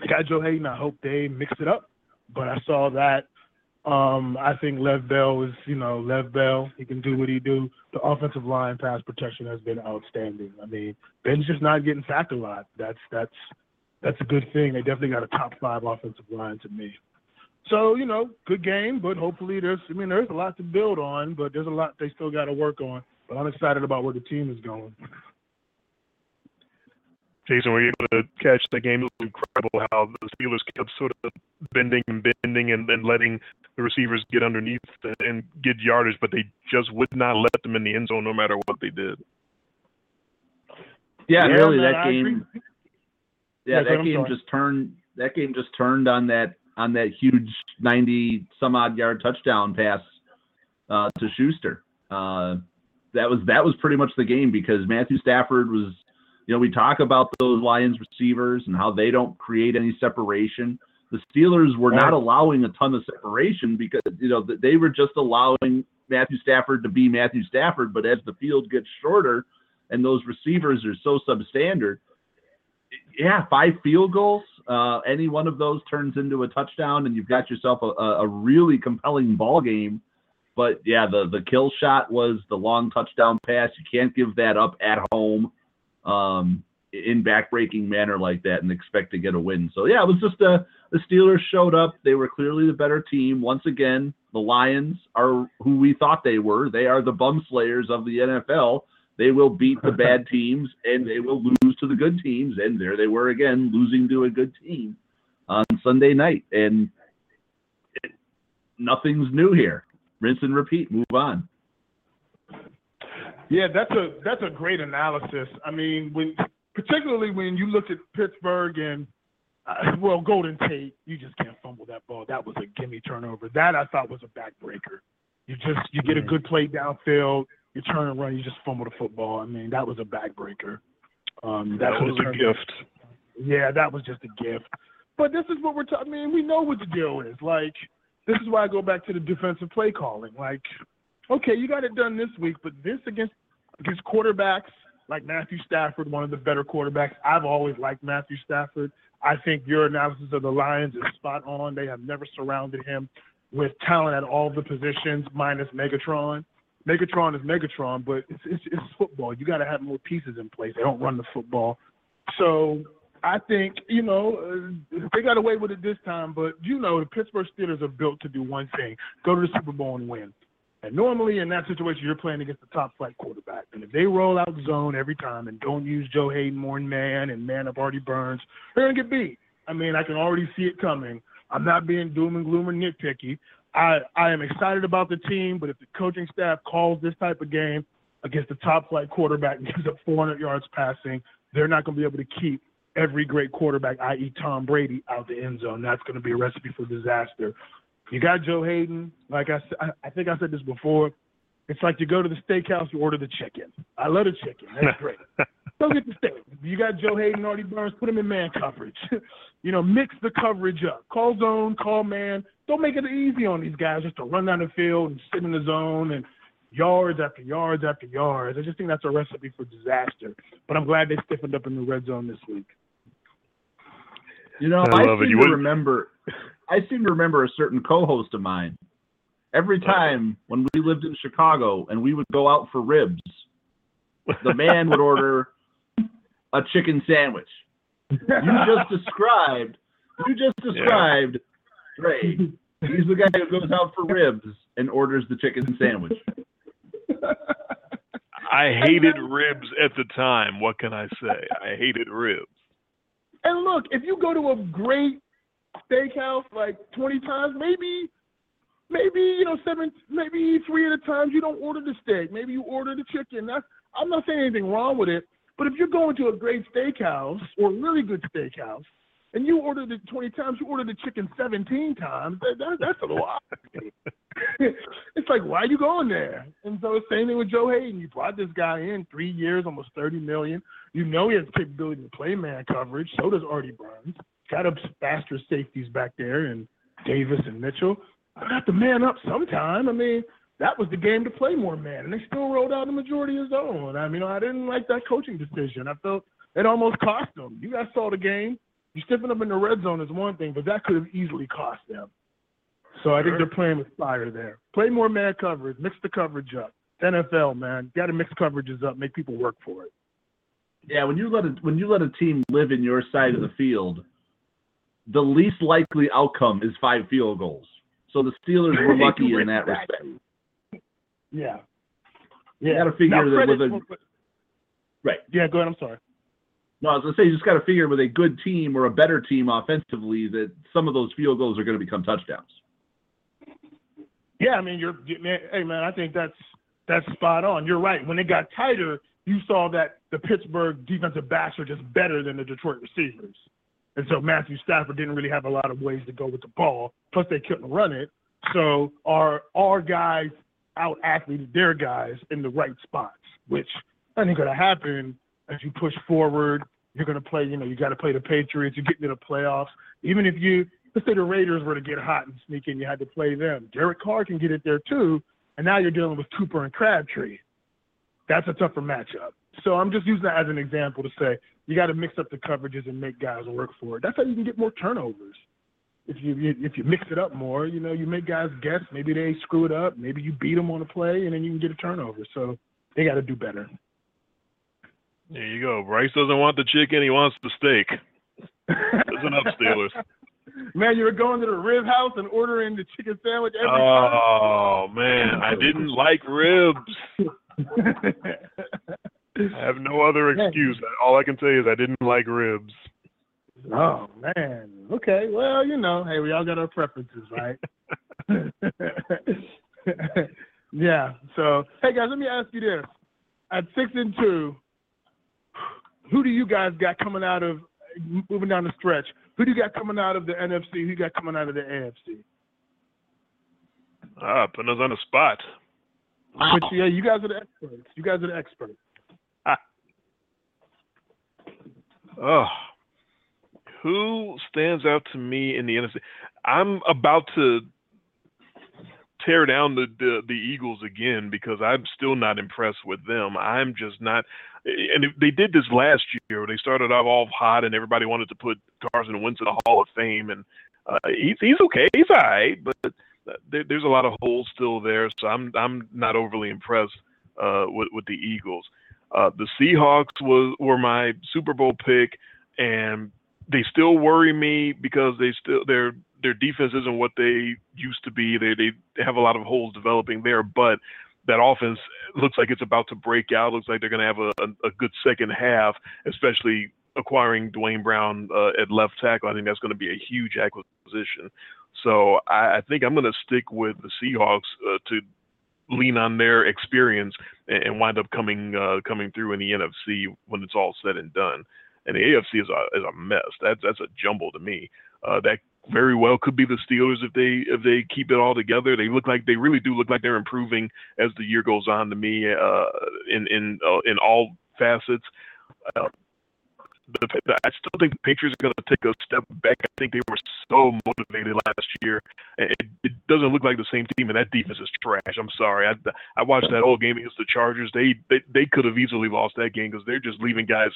I got Joe Haden. I hope they mix it up. But I saw that um, I think Lev Bell is, you know, Lev Bell. He can do what he do. The offensive line pass protection has been outstanding. I mean, Ben's just not getting sacked a lot. That's that's that's a good thing. They definitely got a top five offensive line to me. So you know, good game, but hopefully there's. I mean, there's a lot to build on, but there's a lot they still got to work on. But I'm excited about where the team is going. Jason, were you able to catch the game? It was incredible how the Steelers kept sort of bending and bending and then letting the receivers get underneath and get yardage, but they just would not let them in the end zone no matter what they did. Yeah, Yeah, really, man, that I agree. game. Yeah, Yeah, go that I'm game sorry. just turned. That game just turned on that on that huge ninety some odd yard touchdown pass uh, to Schuster. Uh, that was that was pretty much the game because Matthew Stafford was. You know, we talk about those Lions receivers and how they don't create any separation. The Steelers were not allowing a ton of separation because you know th- they were just allowing Matthew Stafford to be Matthew Stafford. But as the field gets shorter and those receivers are so substandard, yeah, five field goals. Uh, any one of those turns into a touchdown, and you've got yourself a, a a really compelling ball game. But yeah, the the kill shot was the long touchdown pass. You can't give that up at home um, in backbreaking manner like that and expect to get a win. So yeah, it was just a the Steelers showed up. They were clearly the better team. Once again, the Lions are who we thought they were. They are the bum slayers of the NFL. They will beat the bad teams and they will lose to the good teams. And there they were again, losing to a good team on Sunday night. And it, nothing's new here. Rinse and repeat. Move on. Yeah, that's a that's a great analysis. I mean, when particularly when you look at Pittsburgh and uh, well, Golden Tate, you just can't fumble that ball. That was a gimme turnover. That I thought was a backbreaker. You just you get a good play downfield, you turn and run, you just fumble the football. I mean, that was a backbreaker. Um, That what was a gift. yeah, that was just a gift. But this is what we're talking. I mean, we know what the deal is. Like, this is why I go back to the defensive play calling. Like, okay, you got it done this week, but this against against quarterbacks like Matthew Stafford, one of the better quarterbacks. I've always liked Matthew Stafford. I think your analysis of the Lions is spot on. They have never surrounded him with talent at all the positions, minus Megatron. Megatron is Megatron, but it's it's, it's football. You got to have more pieces in place. They don't run the football. So I think you know uh, they got away with it this time, but you know the Pittsburgh Steelers are built to do one thing: go to the Super Bowl and win. And normally in that situation, you're playing against the top flight quarterback. And if they roll out zone every time and don't use Joe Haden more than man and man up Artie Burns, they're gonna get beat. I mean, I can already see it coming. I'm not being doom and gloom or nitpicky. I, I am excited about the team, but if the coaching staff calls this type of game against the top flight quarterback and gives up 400 yards passing, they're not going to be able to keep every great quarterback, i.e., Tom Brady, out the end zone. That's going to be a recipe for disaster. You got Joe Haden. Like I, I think I said this before. It's like you go to the steakhouse, you order the chicken. I love the chicken. That's great. Go get the steak. You got Joe Haden, Artie Burns, put him in man coverage. you know, mix the coverage up. Call zone, call man. Don't make it easy on these guys just to run down the field and sit in the zone and yards after yards after yards. I just think that's a recipe for disaster. But I'm glad they stiffened up in the red zone this week. You know, I I, love it. seem You to remember. I seem to remember a certain co-host of mine. Every time when we lived in Chicago and we would go out for ribs, the man would order a chicken sandwich. You just described. You just described. Yeah. Ray. He's the guy who goes out for ribs and orders the chicken sandwich. I hated ribs at the time. What can I say? I hated ribs. And look, if you go to a great steakhouse like 20 times, maybe, maybe you know seven, maybe three at a time. You don't order the steak. Maybe you order the chicken. That's I'm not saying anything wrong with it. But if you're going to a great steakhouse or really good steakhouse, and you ordered it 20 times, you ordered the chicken 17 times. That, that, that's a odd. it's like, why are you going there? And so same thing with Joe Haden. You brought this guy in three years, almost 30 million. You know he has the capability to play man coverage. So does Artie Burns. Got up faster safeties back there, and Davis and Mitchell. I got the man up sometime. I mean, that was the game to play more man, and they still rolled out the majority of zone. I mean, I didn't like that coaching decision. I felt it almost cost them. You guys saw the game. You stepping up in the red zone is one thing, but that could have easily cost them. So I think they're playing with fire there. Play more man coverage, mix the coverage up. It's NFL, man, got to mix coverages up, make people work for it. Yeah, when you let a when you let a team live in your side of the field, the least likely outcome is five field goals. So the Steelers were lucky in that respect. Yeah. You Yeah. got to figure Now, that with a right. Yeah, go ahead. I'm sorry. No, I was gonna say you just got to figure with a good team or a better team offensively that some of those field goals are going to become touchdowns. Yeah, I mean, you're you- man, hey man, I think that's that's spot on. You're right. When it got tighter, you saw that the Pittsburgh defensive backs are just better than the Detroit receivers, and so Matthew Stafford didn't really have a lot of ways to go with the ball. Plus, they couldn't run it. So our our guys out athleted their guys in the right spots, which going to happen as you push forward. You're to play. You know, you got to play the Patriots. You're getting to the playoffs. Even if you let's say the Raiders were to get hot and sneak in, you had to play them. Derek Carr can get it there too, and now you're dealing with Cooper and Crabtree. That's a tougher matchup. So I'm just using that as an example to say you got to mix up the coverages and make guys work for it. That's how you can get more turnovers. If you, if you mix it up more, you know, you make guys guess. Maybe they screw it up. Maybe you beat them on a play, and then you can get a turnover. So they got to do better. There you go. Bryce doesn't want the chicken; he wants the steak. Listen up, Steelers. Man, you were going to the rib house and ordering the chicken sandwich every time. Oh man, I didn't like ribs. I have no other excuse. All I can say is I didn't like ribs. Oh man. Okay. Well, you know, hey, we all got our preferences, right? yeah. So, hey guys, let me ask you this: at six and two, who do you guys got coming out of moving down the stretch? Who do you got coming out of the NFC? Who you got coming out of the AFC? Ah, putting us on the spot. But yeah, you guys are the experts. You guys are the experts. Oh, who stands out to me in the NFC? I'm about to tear down the, the the Eagles again because I'm still not impressed with them. I'm just not. And they did this last year. They started off all hot, and everybody wanted to put Carson Wentz in the Hall of Fame, and uh, he's he's okay, he's all right, but there, there's a lot of holes still there. So I'm I'm not overly impressed uh, with with the Eagles. Uh, the Seahawks was were my Super Bowl pick, and they still worry me because they still their their defense isn't what they used to be. They they have a lot of holes developing there, but that offense looks like it's about to break out. Looks like they're going to have a, a, a good second half, especially acquiring Duane Brown uh, at left tackle. I think that's going to be a huge acquisition. So I, I think I'm going to stick with the Seahawks uh, to lean on their experience and, and wind up coming uh, coming through in the NFC when it's all said and done. And the AFC is a is a mess. That's that's a jumble to me. Uh, that very well could be the Steelers if they if they keep it all together. They look like they really do look like they're improving as the year goes on to me uh, in in uh, in all facets. Uh, the, the, I still think the Patriots are going to take a step back. I think they were so motivated last year. It, it doesn't look like the same team, and that defense is trash. I'm sorry. I, I watched that whole game against the Chargers. They they, they could have easily lost that game because they're just leaving guys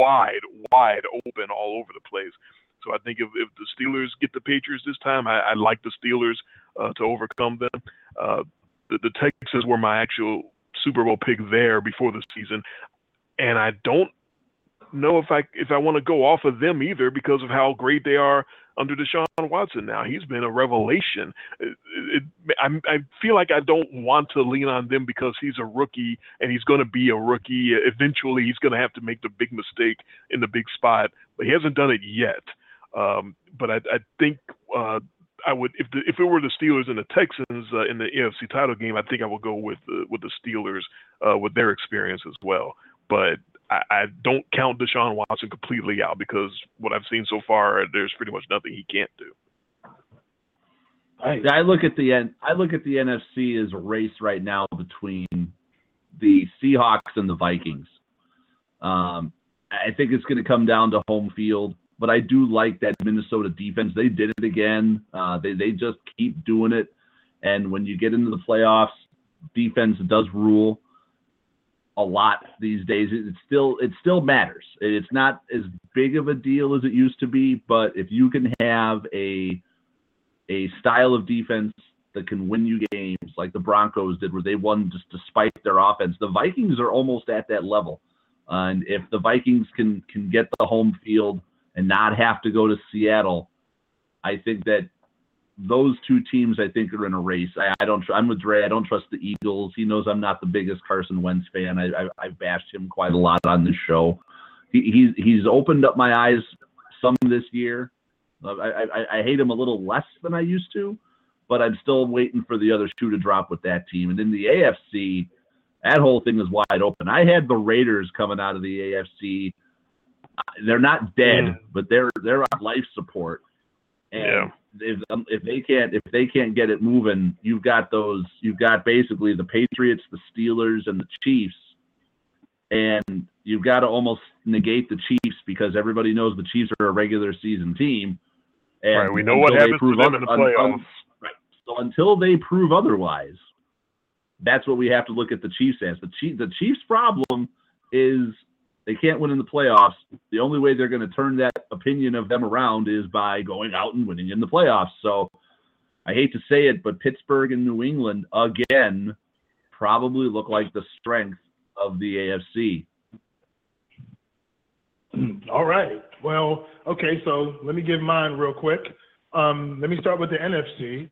wide, wide open all over the place. So I think if, if the Steelers get the Patriots this time, I, I like the Steelers uh, to overcome them. Uh, the, the Texans were my actual Super Bowl pick there before the season, and I don't know if I if I want to go off of them either because of how great they are under Deshaun Watson now. He's been a revelation. It, it, I, I feel like I don't want to lean on them because he's a rookie and he's going to be a rookie. Eventually, he's going to have to make the big mistake in the big spot, but he hasn't done it yet. Um, but I, I think uh, I would if the if it were the Steelers and the Texans uh, in the AFC title game, I think I would go with the with the Steelers uh, with their experience as well. But I, I don't count Deshaun Watson completely out because what I've seen so far, there's pretty much nothing he can't do. I look at the N, I look at the NFC as a race right now between the Seahawks and the Vikings. Um, I think it's going to come down to home field, but I do like that Minnesota defense. They did it again. Uh, they they just keep doing it, and when you get into the playoffs, defense does rule a lot these days. It still it still matters. It's not as big of a deal as it used to be, but if you can have a a style of defense that can win you games like the Broncos did, where they won just despite their offense, the Vikings are almost at that level. And if the Vikings can can get the home field and not have to go to Seattle, I think that those two teams, I think, are in a race. I, I don't. I'm with Dre. I don't trust the Eagles. He knows I'm not the biggest Carson Wentz fan. I, I, I bashed him quite a lot on this show. He, he's he's opened up my eyes some this year. I, I, I hate him a little less than I used to, but I'm still waiting for the other shoe to drop with that team. And in the AFC, that whole thing is wide open. I had the Raiders coming out of the AFC. They're not dead, mm. but they're they're on life support. And yeah if um, if they can't if they can't get it moving, you've got those you've got basically the Patriots, the Steelers, and the Chiefs, and you've got to almost negate the Chiefs because everybody knows the Chiefs are a regular season team. And right, we know what happens to them in the playoffs. Un, right. So until they prove otherwise, that's what we have to look at the Chiefs as. The Chief, the Chiefs' problem is they can't win in the playoffs. The only way they're going to turn that opinion of them around is by going out and winning in the playoffs. So I hate to say it, but Pittsburgh and New England again probably look like the strength of the AFC. All right. Well, okay, so let me give mine real quick. Um, let me start with the NFC.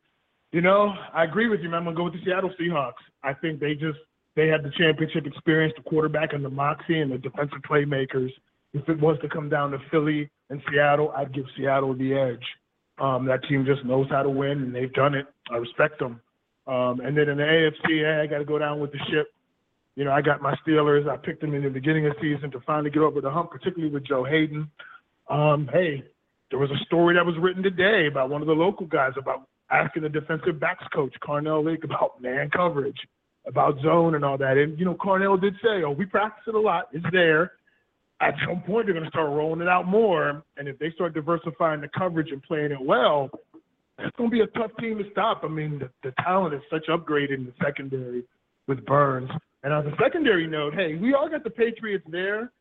You know, I agree with you, man. I'm gonna go with the Seattle Seahawks. I think they just they had the championship experience, the quarterback and the moxie and the defensive playmakers. If it was to come down to Philly and Seattle, I'd give Seattle the edge. Um, that team just knows how to win, and they've done it. I respect them. Um, and then in the AFC, hey, I got to go down with the ship. You know, I got my Steelers. I picked them in the beginning of the season to finally get over the hump, particularly with Joe Haden. Um, hey, there was a story that was written today about one of the local guys about asking the defensive backs coach, Carnell Lake, about man coverage about zone and all that. And you know, Carnell did say, "Oh, we practice it a lot. It's there." At some point, they're going to start rolling it out more, and if they start diversifying the coverage and playing it well, it's going to be a tough team to stop. I mean, the, the talent is such upgrade in the secondary with Burns. And on the secondary note, hey, we all got the Patriots there.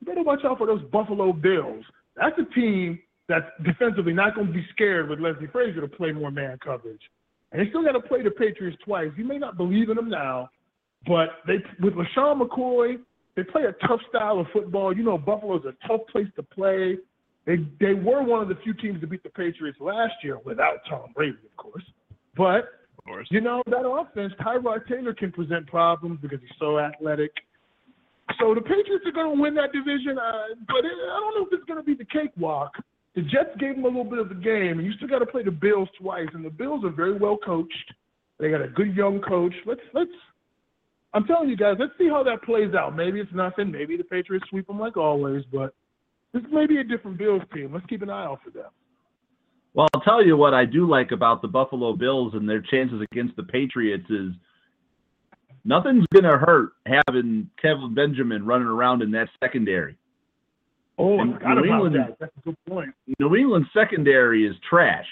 You better watch out for those Buffalo Bills. That's a team that's defensively not going to be scared with Leslie Frazier to play more man coverage. And they still got to play the Patriots twice. You may not believe in them now, but they with LeSean McCoy, they play a tough style of football. You know, Buffalo's a tough place to play. They they were one of the few teams to beat the Patriots last year without Tom Brady, of course. But of course. you know that offense, Tyrod Taylor can present problems because he's so athletic. So the Patriots are going to win that division, uh, but it, I don't know if it's going to be the cakewalk. The Jets gave them a little bit of the game, and you still got to play the Bills twice. And the Bills are very well coached. They got a good young coach. Let's let's. I'm telling you guys, let's see how that plays out. Maybe it's nothing. Maybe the Patriots sweep them like always, but this may be a different Bills team. Let's keep an eye out for them. Well, I'll tell you what I do like about the Buffalo Bills and their chances against the Patriots is nothing's gonna hurt having Kelvin Benjamin running around in that secondary. Oh, I And forgot New about England- that. That's a good point. New England secondary is trash.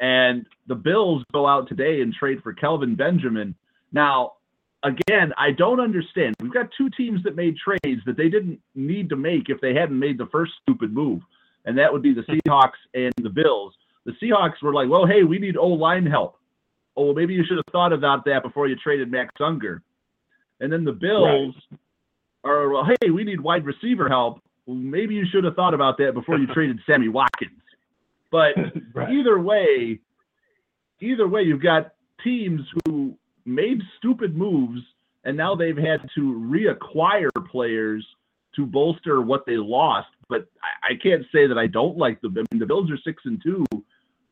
And the Bills go out today and trade for Kelvin Benjamin. Now, again, I don't understand. We've got two teams that made trades that they didn't need to make if they hadn't made the first stupid move. And that would be the hmm. Seahawks and the Bills. The Seahawks were like, well, hey, we need O line help. Oh, well, maybe you should have thought about that before you traded Max Unger. And then the Bills are, well, hey, we need wide receiver help. Well, maybe you should have thought about that before you traded Sammy Watkins. But Right. either way, either way, you've got teams who made stupid moves and now they've had to reacquire players to bolster what they lost. But I, I can't say that I don't like them. I mean, the Bills are six and two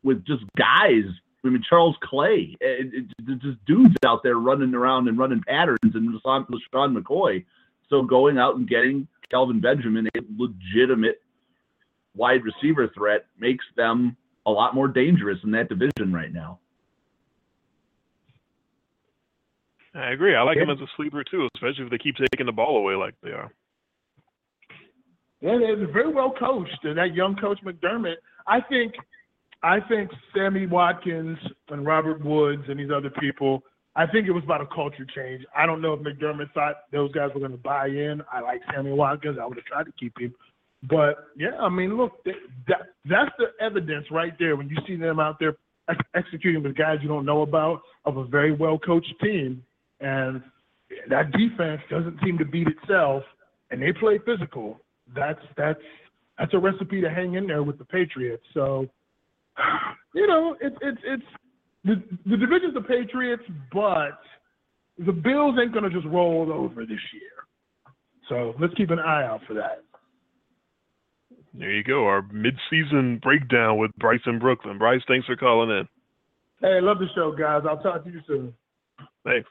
with just guys. I mean, Charles Clay, it, it, it- just dudes out there running around and running patterns, and LeSean McCoy. So going out and getting Kelvin Benjamin, a legitimate wide receiver threat, makes them a lot more dangerous in that division right now. I agree. I like him as a sleeper too, especially if they keep taking the ball away like they are. Yeah, they're very well coached, and that young coach McDermott. I think, I think Sammy Watkins and Robert Woods and these other people. I think it was about a culture change. I don't know if McDermott thought those guys were going to buy in. I like Sammy Watkins. I would have tried to keep him, but yeah, I mean, look, that, that that's the evidence right there when you see them out there ex- executing with guys you don't know about of a very well coached team, and that defense doesn't seem to beat itself, and they play physical that's that's that's a recipe to hang in there with the Patriots. So, you know, it's it's it's the the division's the Patriots, but the Bills ain't gonna just roll over this year. So let's keep an eye out for that. There you go. Our mid-season breakdown with Bryce in Brooklyn. Bryce, thanks for calling in. Hey, love the show, guys. I'll talk to you soon. Thanks.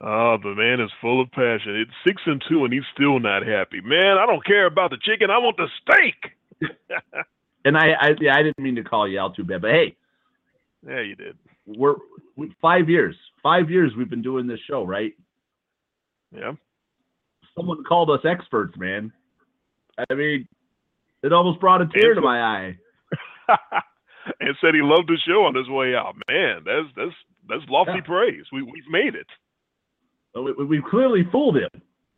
Oh, the man is full of passion. It's six and two, and he's still not happy. Man, I don't care about the chicken. I want the steak. And I, I, yeah, I didn't mean to call you out too bad, but hey, Yeah, you did. we're we, five years. Five years we've been doing this show, right? Yeah. Someone called us experts, man. I mean, it almost brought a tear to my eye. and said he loved the show on his way out. Man, that's that's that's lofty Yeah. praise. We we've made it. So we, we clearly fooled him.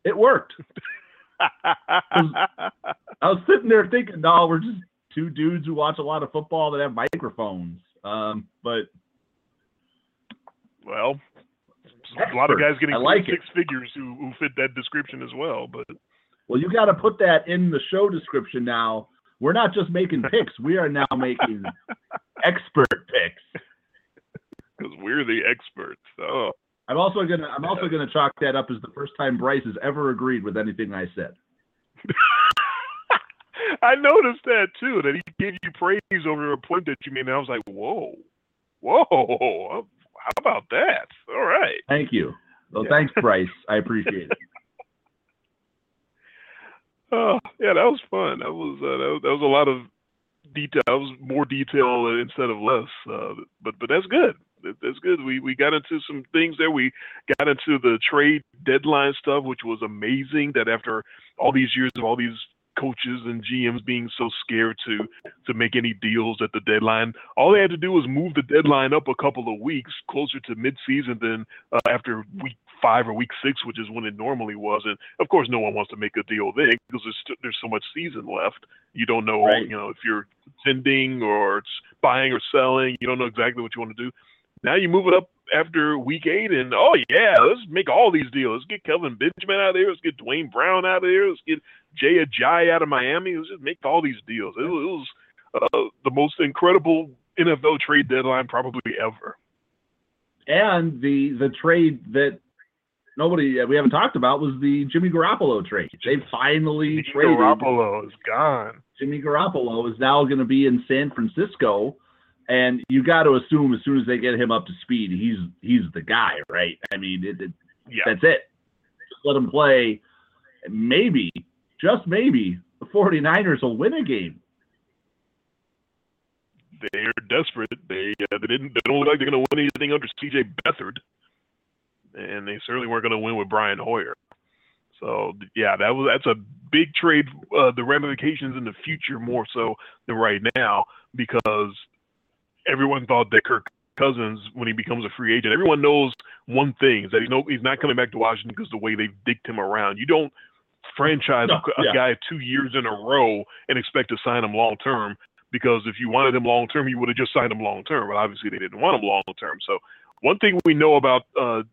It worked. I was sitting there thinking, no, we're just two dudes who watch a lot of football that have microphones. Um, but well, a lot of guys getting like six figures who who fit that description as well. But well, you got to put that in the show description now. We're not just making picks; we are now making expert picks. because we're the experts. Oh, I'm also gonna I'm also gonna chalk that up as the first time Bryce has ever agreed with anything I said. I noticed that too. That he gave you praise over a point that you made. And I was like, whoa, whoa, how about that? All right. Thank you. Well, Yeah. thanks, Bryce. I appreciate it. Oh, yeah, that was fun. That was uh, that was, that was a lot of detail. That was more detail instead of less. Uh, but but that's good. That's good. We we got into some things there. We got into the trade deadline stuff, which was amazing. That after all these years of all these coaches and GMs being so scared to to make any deals at the deadline, all they had to do was move the deadline up a couple of weeks closer to midseason than uh, after week five or week six, which is when it normally was. And of course, no one wants to make a deal then because there's st- there's so much season left. You don't know, Right. you know, if you're contending or it's buying or selling. You don't know exactly what you want to do. Now you move it up after week eight, and oh yeah, let's make all these deals. Let's get Kelvin Benjamin out of here. Let's get Duane Brown out of here. Let's get Jay Ajayi out of Miami. Let's just make all these deals. It was, it was uh, the most incredible NFL trade deadline probably ever. And the the trade that nobody we haven't talked about was the Jimmy Garoppolo trade. They finally Jimmy traded Garoppolo is gone. Jimmy Garoppolo is now going to be in San Francisco, and you got to assume as soon as they get him up to speed, he's he's the guy, right? I mean, it, it, Yeah. that's it. Just let him play. Maybe, just maybe, the 49ers will win a game. they're desperate. They uh, they didn't they don't look like they're going to win anything under C.J. Beathard, and they certainly weren't going to win with Brian Hoyer. So yeah, that was that's a big trade. Uh, the ramifications in the future more so than right now because everyone thought that Kirk Cousins, when he becomes a free agent, everyone knows one thing is that he's no he's not coming back to Washington because the way they've dicked him around. You don't franchise No, a, yeah. guy two years in a row and expect to sign him long term because if you wanted him long term, you would have just signed him long term. But obviously, they didn't want him long term. So one thing we know about uh,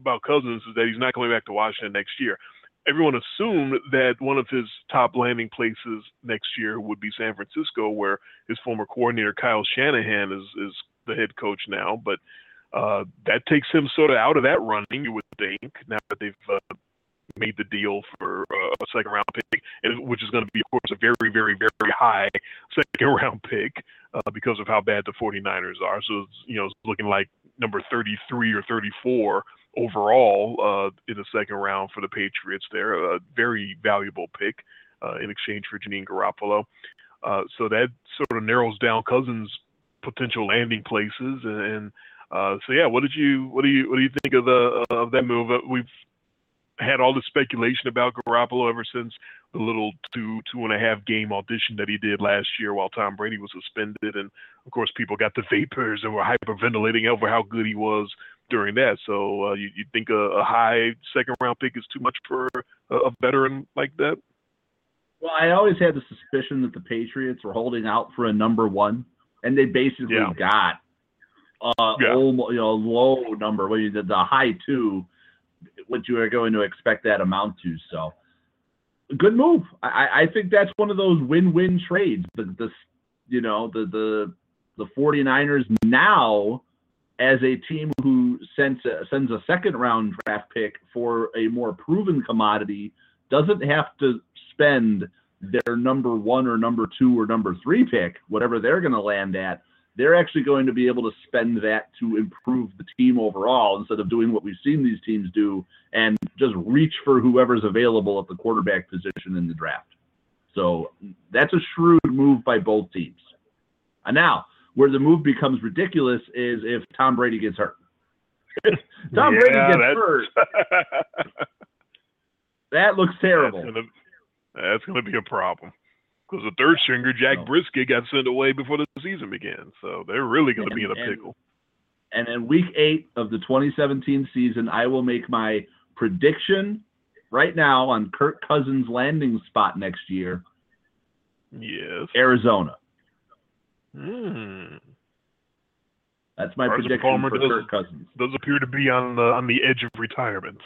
about Cousins is that he's not coming back to Washington next year. Everyone assumed that one of his top landing places next year would be San Francisco, where his former coordinator Kyle Shanahan is is the head coach now. But uh, that takes him sort of out of that running, you would think, now that they've uh, made the deal for uh, a second round pick, which is going to be, of course, a very, very, very high second round pick uh, because of how bad the 49ers are. So it's, you know, it's looking like number 33 or 34 overall uh, in the second round for the Patriots. There, a very valuable pick uh, in exchange for Janine Garoppolo. Uh, so that sort of narrows down Cousins' potential landing places, and, and uh, so yeah. What did you what do you what do you think of the of that move? Uh, we've had all the speculation about Garoppolo ever since the little two two and a half game audition that he did last year while Tom Brady was suspended, and of course people got the vapors and were hyperventilating over how good he was during that. So uh, you you think a, a high second round pick is too much for a, a veteran like that? Well, I always had the suspicion that the Patriots were holding out for a number one, and they basically Yeah. got uh, Yeah. you know, low number. Well, you did the high two, what you are going to expect that amount to. So, good move. I, I- think that's one of those win-win trades. The, the you know, the the the 49ers now as a team who sends a, sends a second round draft pick for a more proven commodity doesn't have to spend their number one or number two or number three pick, whatever they're going to land at. They're actually going to be able to spend that to improve the team overall instead of doing what we've seen these teams do and just reach for whoever's available at the quarterback position in the draft. So that's a shrewd move by both teams. And now, where the move becomes ridiculous is if Tom Brady gets hurt. Tom Brady gets that's- hurt. That looks terrible. That's gonna be a problem because the third stringer Jack No. Brissett got sent away before the season began, so they're really gonna be in a And- pickle. And in week eight of the 2017 season, I will make my prediction right now on Kirk Cousins' landing spot next year Yes. Arizona. Hmm. That's my Carson prediction Palmer for does- Kirk Cousins. Does appear to be on the on the edge of retirement.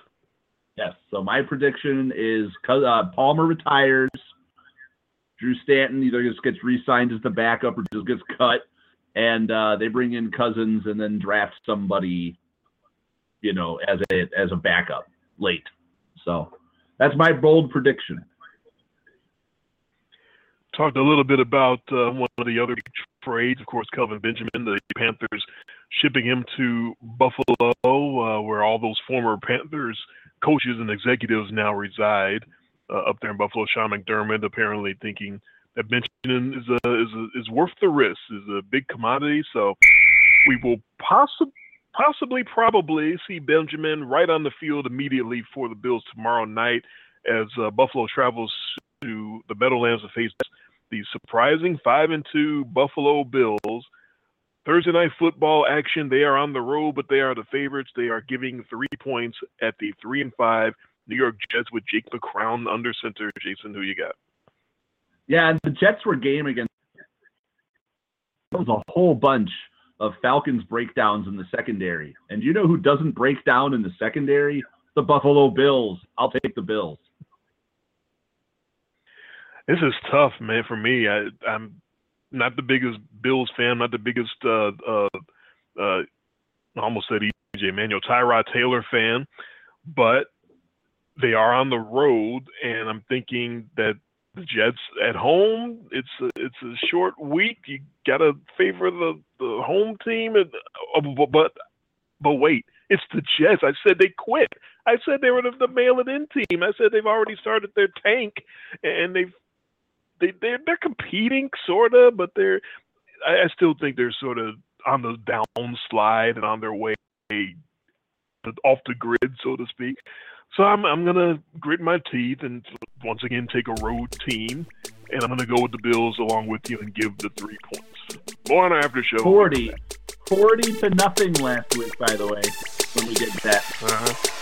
Yes. So my prediction is uh, Palmer retires. Drew Stanton either just gets re-signed as the backup or just gets cut, and uh, they bring in Cousins and then draft somebody, you know, as a as a backup late. So that's my bold prediction. Talked a little bit about uh, one of the other trades, of course, Kelvin Benjamin, the Panthers shipping him to Buffalo, uh, where all those former Panthers coaches and executives now reside uh, up there in Buffalo. Sean McDermott apparently thinking that Benjamin is is is worth the risk, is a big commodity. So we will possibly possibly probably see Benjamin right on the field immediately for the Bills tomorrow night as uh, Buffalo travels to the Meadowlands to face the surprising five and two Buffalo Bills. Thursday night football action. They are on the road, but they are the favorites. They are giving three points at the three and five New York Jets with Jake McCown under center. Jason, who you got? Yeah, and the Jets were game against. There was a whole bunch of Falcons breakdowns in the secondary, and you know who doesn't break down in the secondary? The Buffalo Bills. I'll take the Bills. This is tough, man, for me. I, I'm not the biggest Bills fan, not the biggest, uh, uh, uh, I almost said EJ Manuel, Tyrod Taylor fan, but they are on the road, and I'm thinking that the Jets at home, it's a, it's a short week. You got to favor the, the home team, and, uh, but, but wait, it's the Jets. I said they quit. I said they were the, the mail it in team. I said they've already started their tank, and they've they they're, they're competing sorta, but they're I, I still think they're sort of on the downslide and on their way off the grid, so to speak. So I'm I'm gonna grit my teeth and once again take a road team, and I'm gonna go with the Bills along with you and give the three points. More on our after show. 40, 40 to nothing last week, by the way, when we get to that. Uh-huh.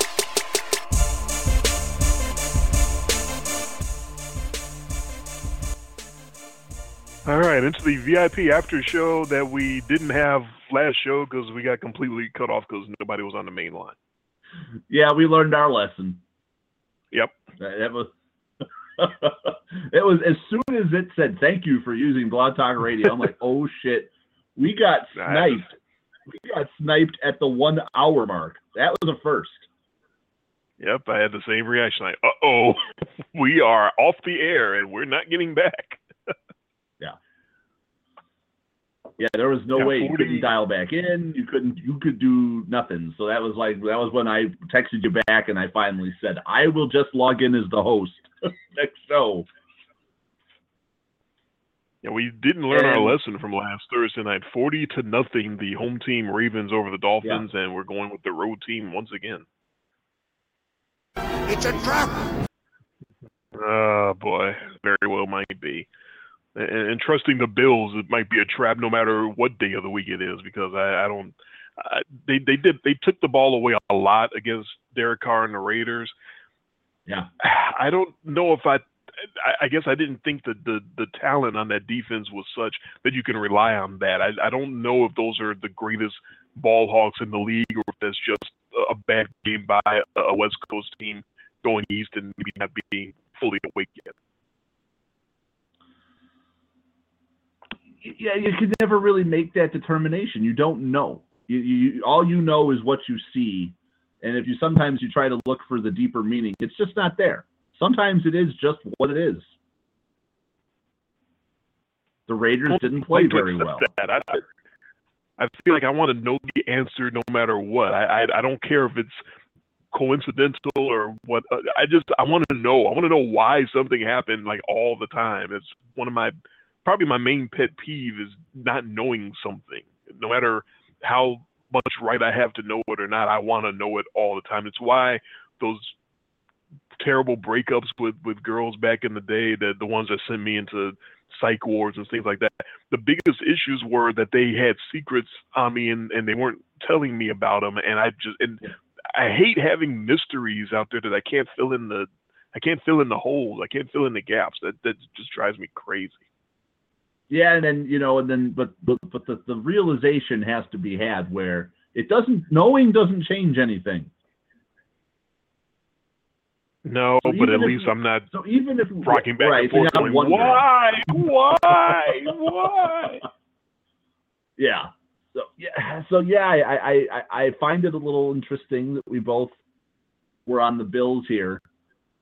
All right, into the VIP after show that we didn't have last show because we got completely cut off because nobody was on the main line. Yeah, we learned our lesson. Yep. That, was. it was as soon as it said thank you for using Blog Talk Radio. I'm like, oh shit, we got sniped. We got sniped at the one hour mark. That was a first. Yep, I had the same reaction. Like, uh oh, we are off the air and we're not getting back. Yeah, there was no Yeah, way you couldn't dial back in. You couldn't. You could do nothing. So that was like that was when I texted you back and I finally said I will just log in as the host next show. Yeah, we didn't learn our lesson from last Thursday night. Forty to nothing, the home team Ravens over the Dolphins, and we're going with the road team once again. It's a trap. Oh boy, very well might be. And, and trusting the Bills, it might be a trap no matter what day of the week it is because I, I don't. I, they they did they took the ball away a lot against Derek Carr and the Raiders. Yeah. I don't know if I. I- I guess I didn't think that the the talent on that defense was such that you can rely on that. I, I don't know if those are the greatest ball hawks in the league or if that's just a- bad game by a West Coast team going east and maybe not being fully awake yet. Yeah, you can never really make that determination. You don't know. You, you all you know is what you see, and if you sometimes you try to look for the deeper meaning, it's just not there. Sometimes it is just what it is. The Raiders didn't play very well. That. I, I- I feel like I want to know the answer no matter what. I I, I don't care if it's coincidental or what. uh, I just I want to know. I want to know why something happened like all the time. It's one of my probably my main pet peeve is not knowing something. No matter how much right I have to know it or not, I want to know it all the time. It's why those terrible breakups with with girls back in the day, the the ones that sent me into psych wards and things like that. The biggest issues were that they had secrets on me and, and they weren't telling me about them. And I just and I hate having mysteries out there that I can't fill in the I can't fill in the holes. I can't fill in the gaps. That that just drives me crazy. Yeah, and then you know, and then but but, but the, the realization has to be had where it doesn't knowing doesn't change anything. No, So but at least I'm not So even if rocking back right, and forth going, why, why, why? Yeah. So yeah. So yeah, I I I find it a little interesting that we both were on the Bills here,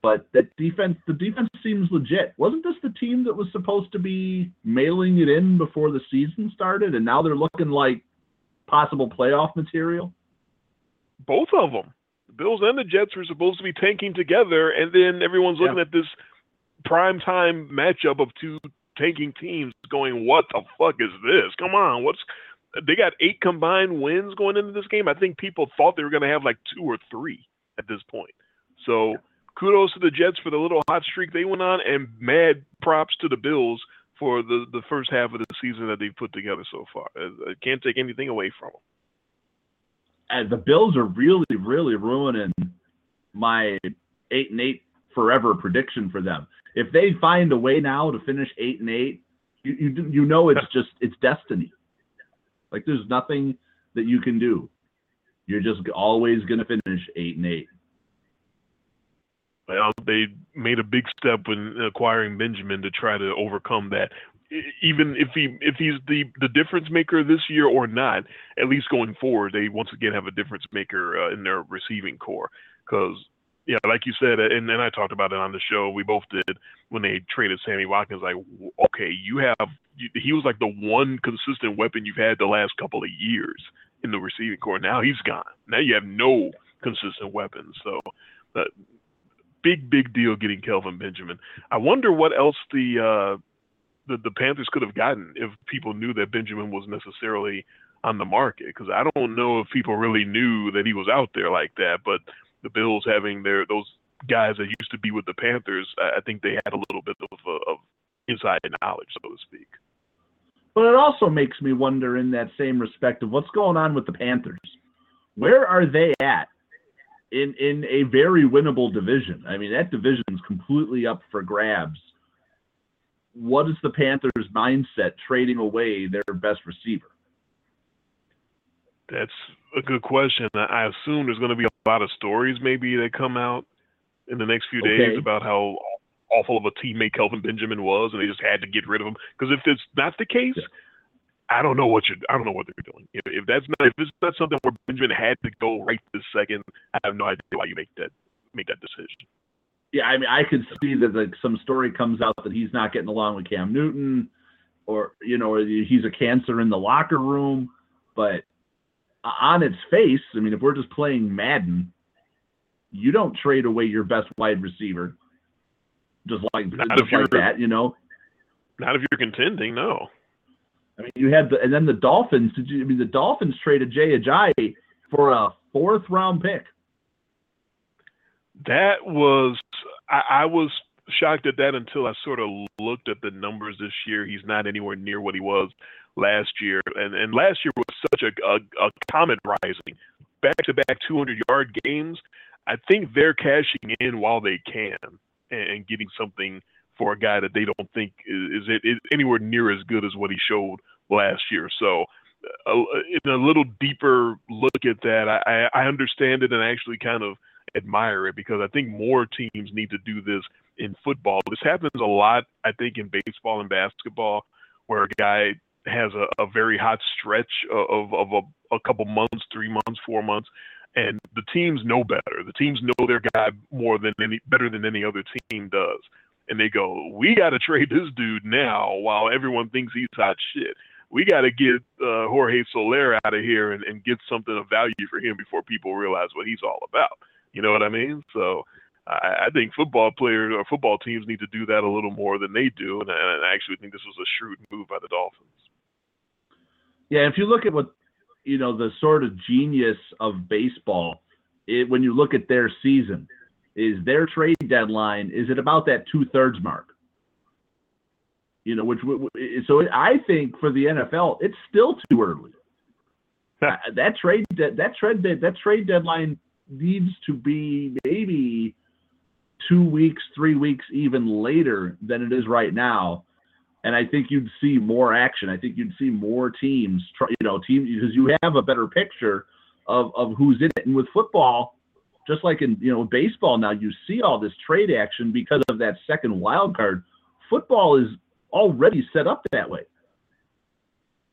but that defense, the defense seems legit. Wasn't this the team that was supposed to be mailing it in before the season started, and now they're looking like possible playoff material? Both of them. The Bills and the Jets were supposed to be tanking together, and then everyone's looking at this prime time matchup of two tanking teams, going, "What the fuck is this? Come on, what's?" They got eight combined wins going into this game. I think people thought they were going to have like two or three at this point. So kudos to the Jets for the little hot streak they went on, and mad props to the Bills for the the first half of the season that they've put together so far. I can't take anything away from them. And the Bills are really, really ruining my eight and eight forever prediction for them. If they find a way now to finish eight and eight, you you, you know it's just it's destiny. Like there's nothing that you can do. You're just always going to finish eight and eight. They made a big step in acquiring Benjamin to try to overcome that. Even if he if he's the the difference maker this year or not, at least going forward, they once again have a difference maker uh, in their receiving corps. Because yeah, like you said, and then I talked about it on the show. We both did when they traded Sammy Watkins. Like, okay, you have he was like the one consistent weapon you've had the last couple of years in the receiving corps. Now he's gone. Now you have no consistent weapons. So. Uh, big big deal getting Kelvin Benjamin. I wonder what else the uh, the, the Panthers could have gotten if people knew that Benjamin was necessarily on the market. Because I don't know if people really knew that he was out there like that. But the Bills having their those guys that used to be with the Panthers, I, I think they had a little bit of, of inside knowledge, so to speak. But it also makes me wonder, in that same respect, of what's going on with the Panthers. Where are they at in in a very winnable division? I mean, that division is completely up for grabs. What is the Panthers' mindset trading away their best receiver? That's a good question. I assume there's going to be a lot of stories maybe that come out in the next few Okay. days about how awful of a teammate Kelvin Benjamin was, and they just had to get rid of him. Because if it's not the case, Yeah. I don't know what you I don't know what they're doing. If, if that's not if it's not something where Benjamin had to go right this second, I have no idea why you make that make that decision. Yeah, I mean, I could see that like some story comes out that he's not getting along with Cam Newton, or you know, or he's a cancer in the locker room. But on its face, I mean, if we're just playing Madden, you don't trade away your best wide receiver, just like just like that, you know. Not if you're contending, no. I mean, you had the and then the Dolphins. Did you? I mean, the Dolphins traded Jay Ajayi for a fourth round pick. That was I, I was shocked at that until I sort of looked at the numbers this year. He's not anywhere near what he was last year, and and last year was such a a, a comet rising, back to back 200 yard games. I think they're cashing in while they can and, and getting something for a guy that they don't think is, is, is anywhere near as good as what he showed last year. So. Uh, in a little deeper look at that, I, I I understand it and actually kind of admire it because I think more teams need to do this in football. This happens a lot, I think, in baseball and basketball, where a guy has a, a very hot stretch of, of a, a couple months, three months, four months, and the teams know better. The teams know their guy more than any better than any other team does. And they go, we got to trade this dude now while everyone thinks he's hot shit. We got to get uh, Jorge Soler out of here and, and get something of value for him before people realize what he's all about. You know what I mean? So I, think football players or football teams need to do that a little more than they do. And I, and I actually think this was a shrewd move by the Dolphins. Yeah, if you look at what you know, the sort of genius of baseball, it, when you look at their season, is their trade deadline is it about that two thirds mark? You know, which so I think for the NFL, it's still too early. Uh, that trade that that trade that trade deadline needs to be maybe two weeks, three weeks, even later than it is right now. And I think you'd see more action. I think you'd see more teams, try, you know, teams because you have a better picture of, of who's in it. And with football, just like in you know baseball now, you see all this trade action because of that second wild card. Football is already set up that way.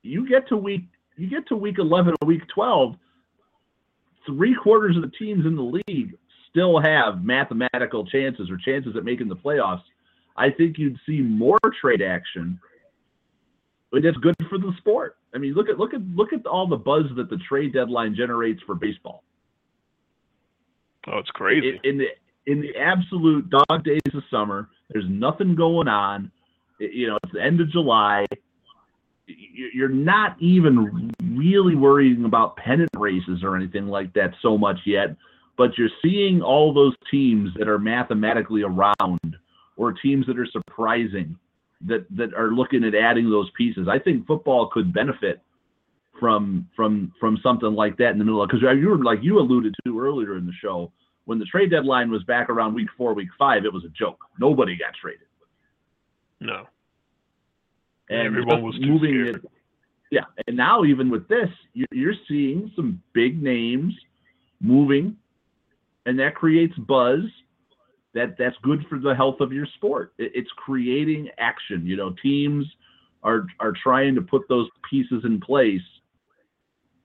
You get to week you get to week 11 or week 12, three quarters of the teams in the league still have mathematical chances or chances at making the playoffs. I think you'd see more trade action. But it's good for the sport. I mean, look at look at look at all the buzz that the trade deadline generates for baseball. Oh, it's crazy. In, in the in the absolute dog days of summer, there's nothing going on. You know, it's the end of July. You- You're not even really worrying about pennant races or anything like that so much yet, but you're seeing all those teams that are mathematically around or teams that are surprising that that are looking at adding those pieces. I think football could benefit from from from something like that in the middle of because uh, you were like you alluded to earlier in the show when the trade deadline was back around week four, week five, it was a joke. Nobody got traded. no. And Everyone was moving scared. it. Yeah, and now even with this, you- you're seeing some big names moving, and that creates buzz. That that's good for the health of your sport. It's creating action. You know, teams are are trying to put those pieces in place.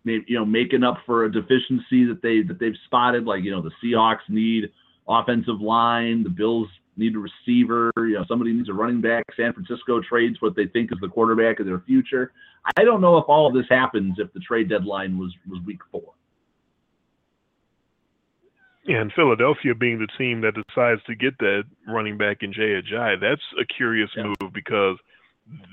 Maybe you know, making up for a deficiency that they that they've spotted. Like you know, the Seahawks need offensive line. The Bills need a receiver. You know, somebody needs a running back. San Francisco trades what they think is the quarterback of their future. I don't know if all of this happens if the trade deadline was was week four. And Philadelphia being the team that decides to get that running back in Jay Ajayi, that's a curious Yeah. move because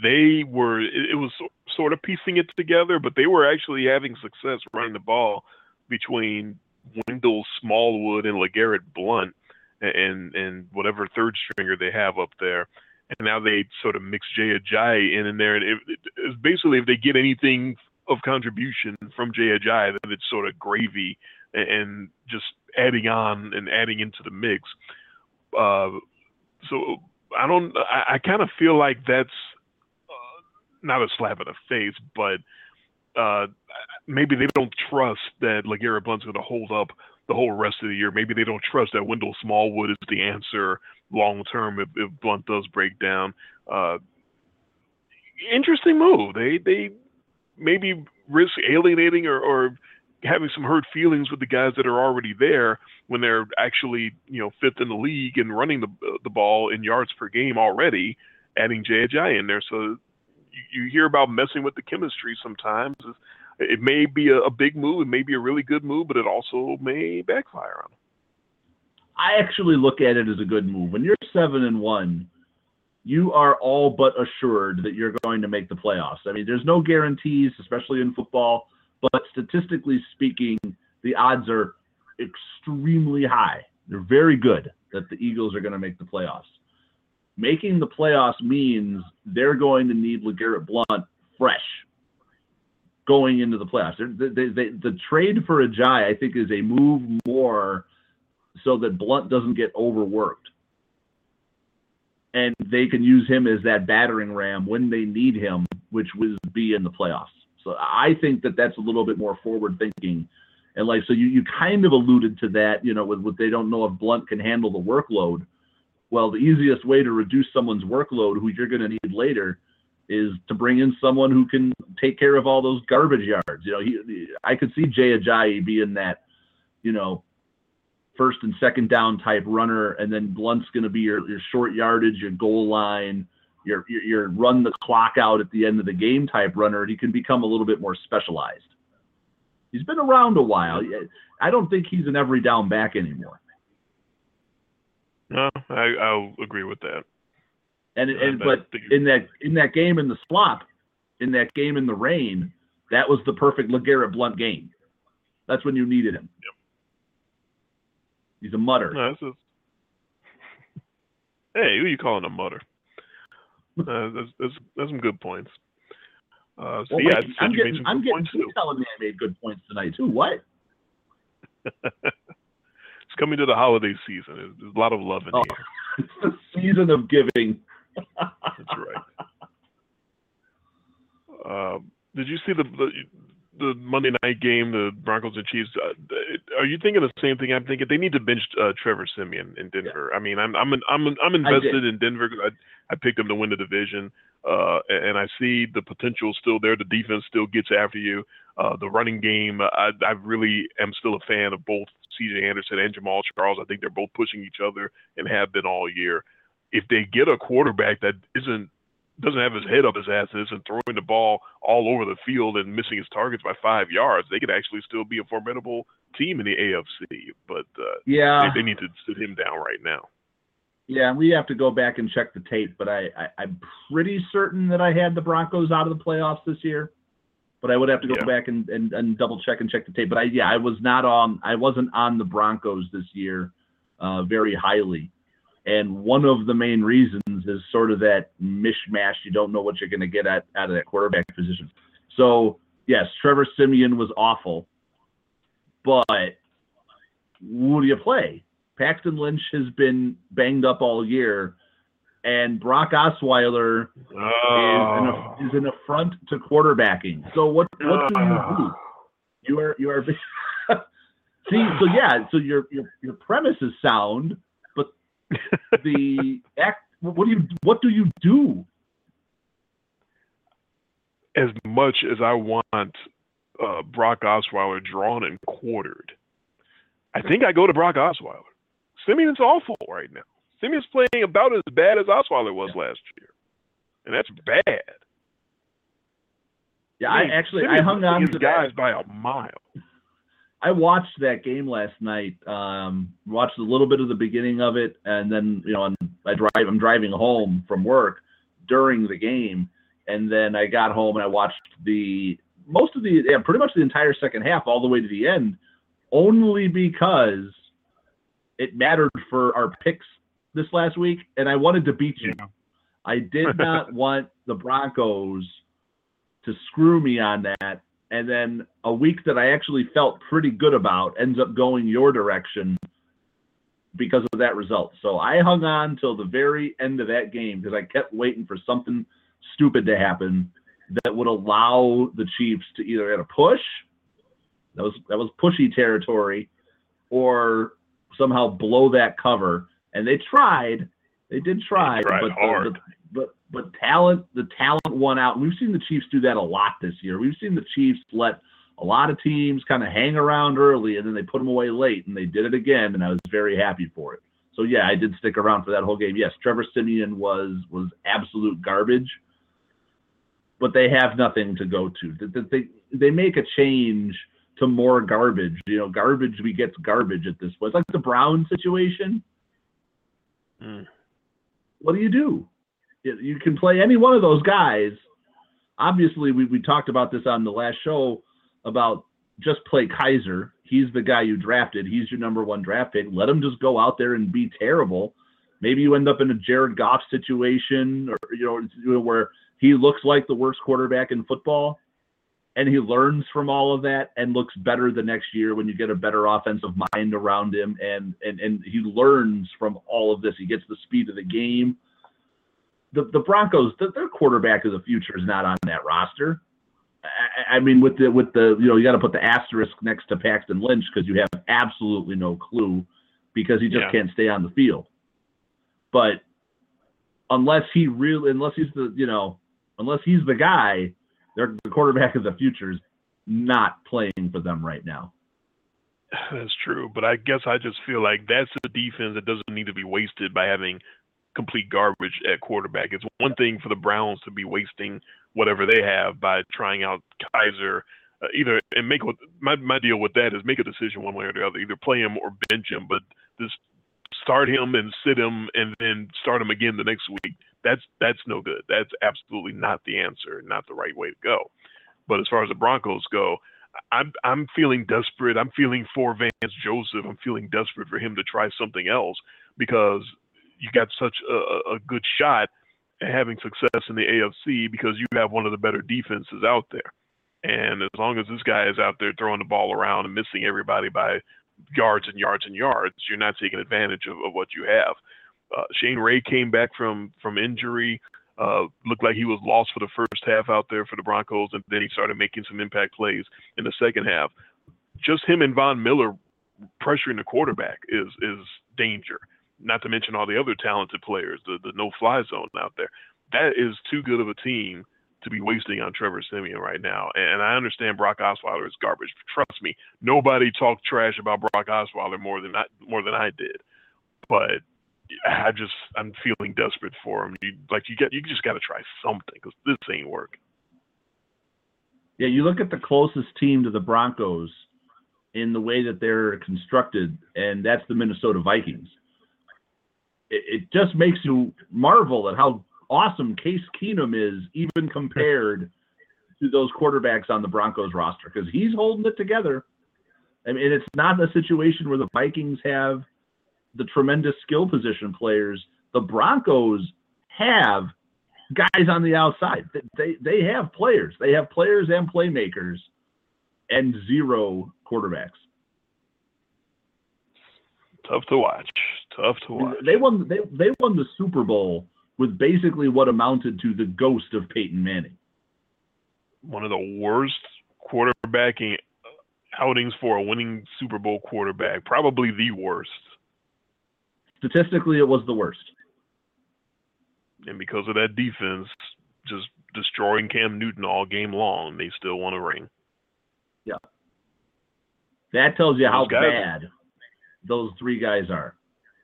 they were it, was sort of piecing it together, but they were actually having success running the ball between Wendell Smallwood and LeGarrette Blunt and and whatever third stringer they have up there. And now they sort of mix Jay Ajayi in in there. And it, it, it's basically if they get anything of contribution from Jay Ajayi, then it's sort of gravy and, and just adding on and adding into the mix. Uh, so I don't. I, I kind of feel like that's not a slap in the face, but uh, maybe they don't trust that LeGarrette Blunt's going to hold up the whole rest of the year. Maybe they don't trust that Wendell Smallwood is the answer long term if, if Blunt does break down. Uh, interesting move. They they maybe risk alienating or, or having some hurt feelings with the guys that are already there when they're actually you know fifth in the league and running the the ball in yards per game already, adding Jay in there. So you, hear about messing with the chemistry sometimes. It may be a, a big move, it may be a really good move, but it also may backfire on them. I actually look at it as a good move. When you're seven and one, you are all but assured that you're going to make the playoffs. I mean, there's no guarantees, especially in football, but statistically speaking, the odds are extremely high. They're very good that the Eagles are going to make the playoffs. Making the playoffs means they're going to need LeGarrette Blunt fresh going into the playoffs. They, they, they, the trade for Ajayi, I think, is a move more so that Blunt doesn't get overworked. And they can use him as that battering ram when they need him, which would be in the playoffs. So I think that that's a little bit more forward thinking. And like, so you, you kind of alluded to that, you know, with what they don't know if Blunt can handle the workload. Well, the easiest way to reduce someone's workload, who you're going to need later, is to bring in someone who can take care of all those garbage yards. You know, he, I could see Jay Ajayi being that, you know, first and second down type runner, and then Blunt's going to be your, your short yardage, your goal line, your, your your run the clock out at the end of the game type runner. And he can become a little bit more specialized. He's been around a while. I don't think he's an every down back anymore. No, I, I'll agree with that. And and but in that in that game in the slop, in that game in the rain, that was the perfect LeGarrette Blunt game. That's when you needed him. Yep. He's a mutter. No, is... hey, who are you calling a mutter? Uh, that's, that's, that's some good points. Uh, so well, yeah, wait, I'm getting, I'm getting you telling me I made good points tonight too. What? it's coming to the holiday season. There's a lot of love in Oh. here. It's the season of giving. That's right. Um, did you see the, the the Monday night game, the Broncos and Chiefs? Uh, are you thinking the same thing I'm thinking? They need to bench uh, Trevor Siemian in Denver. I mean, I'm I'm I'm I'm invested in Denver. I I picked them to win the division, uh, and I see the potential still there. The defense still gets after you. Uh, the running game, I, I really am still a fan of both C.J. Anderson and Jamaal Charles. I think they're both pushing each other and have been all year. If they get a quarterback that isn't doesn't have his head up his ass and isn't throwing the ball all over the field and missing his targets by five yards, they could actually still be a formidable team in the AFC. But uh, Yeah, they, they need to sit him down right now. yeah. We have to go back and check the tape, but I, I I'm pretty certain that I had the Broncos out of the playoffs this year. But I would have to go Yeah. back and, and, and double check and check the tape. But I yeah, I was not on I wasn't on the Broncos this year uh, very highly. And one of the main reasons is sort of that mishmash. You don't know what you're going to get at out of that quarterback position. So yes, Trevor Siemian was awful, but who do you play? Paxton Lynch has been banged up all year, and Brock Osweiler is, Oh. an, is an affront to quarterbacking. So what what do you do? You are you are see so yeah so your your your premise is sound, but the act what do you what do you do? as much as I want uh, Brock Osweiler drawn and quartered, I think I go to Brock Osweiler. Siemian's awful right now. Siemian's playing about as bad as Osweiler was last year, and that's bad. Yeah, I mean, actually I hung on to guys that. by a mile. I watched that game last night. Um, watched a little bit of the beginning of it, and then you know, I'm, I drive. I'm driving home from work, during the game, and then I got home and I watched the most of the yeah, pretty much the entire second half all the way to the end, only because it mattered for our picks this last week, and I wanted to beat you. Yeah. I did not want the Broncos to screw me on that. And then a week that I actually felt pretty good about ends up going your direction because of that result. So I hung on till the very end of that game because I kept waiting for something stupid to happen that would allow the Chiefs to either get a push, that was that was pushy territory, or somehow blow that cover. And they tried. They did try, They tried but the- hard. the- but but talent the talent won out. We've seen the Chiefs do that a lot this year. We've seen the Chiefs let a lot of teams kind of hang around early and then they put them away late, and they did it again, and I was very happy for it. So yeah, I did stick around for that whole game. Yes, Trevor Siemian was was absolute garbage, but they have nothing to go to. They they, they make a change to more garbage. You know, garbage begets garbage at this point. It's like the Brown situation. Mm. What do you do? You can play any one of those guys. Obviously, we, we talked about this on the last show about just play Kizer. He's the guy you drafted. He's your number one draft pick. Let him just go out there and be terrible. Maybe you end up in a Jared Goff situation, or you know, where he looks like the worst quarterback in football, and he learns from all of that and looks better the next year when you get a better offensive mind around him, and and and he learns from all of this. He gets the speed of the game. The the Broncos, the, their quarterback of the future is not on that roster. I, I mean, with the with the you know you got to put the asterisk next to Paxton Lynch because you have absolutely no clue because he just Yeah. can't stay on the field. But unless he really, unless he's the you know, unless he's the guy, their the quarterback of the future is not playing for them right now. That's true, but I guess I just feel like that's a defense that doesn't need to be wasted by having complete garbage at quarterback. It's one thing for the Browns to be wasting whatever they have by trying out Kizer, uh, either and make what my my deal with that is make a decision one way or the other, either play him or bench him, but just start him and sit him and then start him again the next week. That's that's no good. That's absolutely not the answer, not the right way to go. But as far as the Broncos go, I'm I'm feeling desperate. I'm feeling for Vance Joseph. I'm feeling desperate for him to try something else because you got such a, a- good shot at having success in the AFC because you have one of the better defenses out there. And as long as this guy is out there throwing the ball around and missing everybody by yards and yards and yards, you're not taking advantage of, of what you have. Uh, Shane Ray came back from from injury. Uh, looked like he was lost for the first half out there for the Broncos, and then he started making some impact plays in the second half. Just him and Von Miller pressuring the quarterback is is danger. Not to mention all the other talented players, the the no fly zone out there. That is too good of a team to be wasting on Trevor Siemian right now. And I understand Brock Osweiler is garbage. Trust me, nobody talked trash about Brock Osweiler more than I, more than I did. But I just I'm feeling desperate for him. You, like you get you just got to try something because this ain't working. Yeah, you look at the closest team to the Broncos in the way that they're constructed, and that's the Minnesota Vikings. It, it just makes you marvel at how awesome Case Keenum is, even compared to those quarterbacks on the Broncos roster, because he's holding it together. I mean, it's not a situation where the Vikings have the tremendous skill position players. The Broncos have guys on the outside. They- They have players. They have players and playmakers, and zero quarterbacks. Tough to watch. Tough to watch. They won. They they won the Super Bowl with basically what amounted to the ghost of Peyton Manning. One of the worst quarterbacking outings for a winning Super Bowl quarterback. Probably the worst. Statistically, it was the worst. And because of that defense, just destroying Cam Newton all game long, they still want a ring. Yeah. That tells you how guys- bad those three guys are,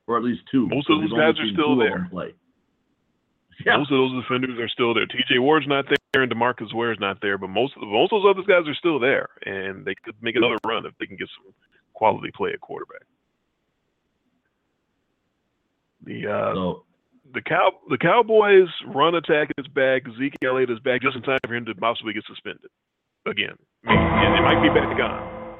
or at least two. Most of those guys are still there. Yeah, Most of those defenders are still there. T.J. Ward's not there, and DeMarcus Ware's not there, but most of most of those other guys are still there, and they could make another run if they can get some quality play at quarterback. The uh, so the cow the Cowboys run attack is back. Zeke Elliott is back just in time for him to possibly get suspended again. I mean, it, it might be back on.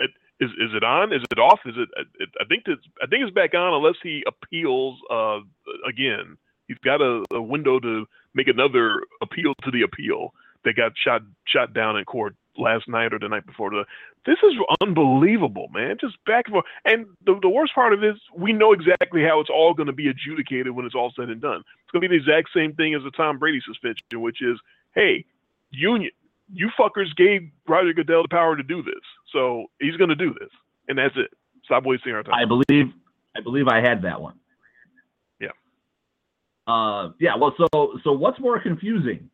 It, is is it on? Is it off? Is it? it I think it's I think it's back on unless he appeals uh, again. He's got a, a window to make another appeal to the appeal that got shot shot down in court last night or the night before. The this is unbelievable, man. Just back and forth. And the, the worst part of it is we know exactly how it's all going to be adjudicated when it's all said and done. It's going to be the exact same thing as the Tom Brady suspension, which is, hey, union, you fuckers gave Roger Goodell the power to do this, so he's going to do this, and that's it. Stop wasting our time. I believe, I believe I had that one. Yeah. Uh, yeah. Well, so so what's more confusing?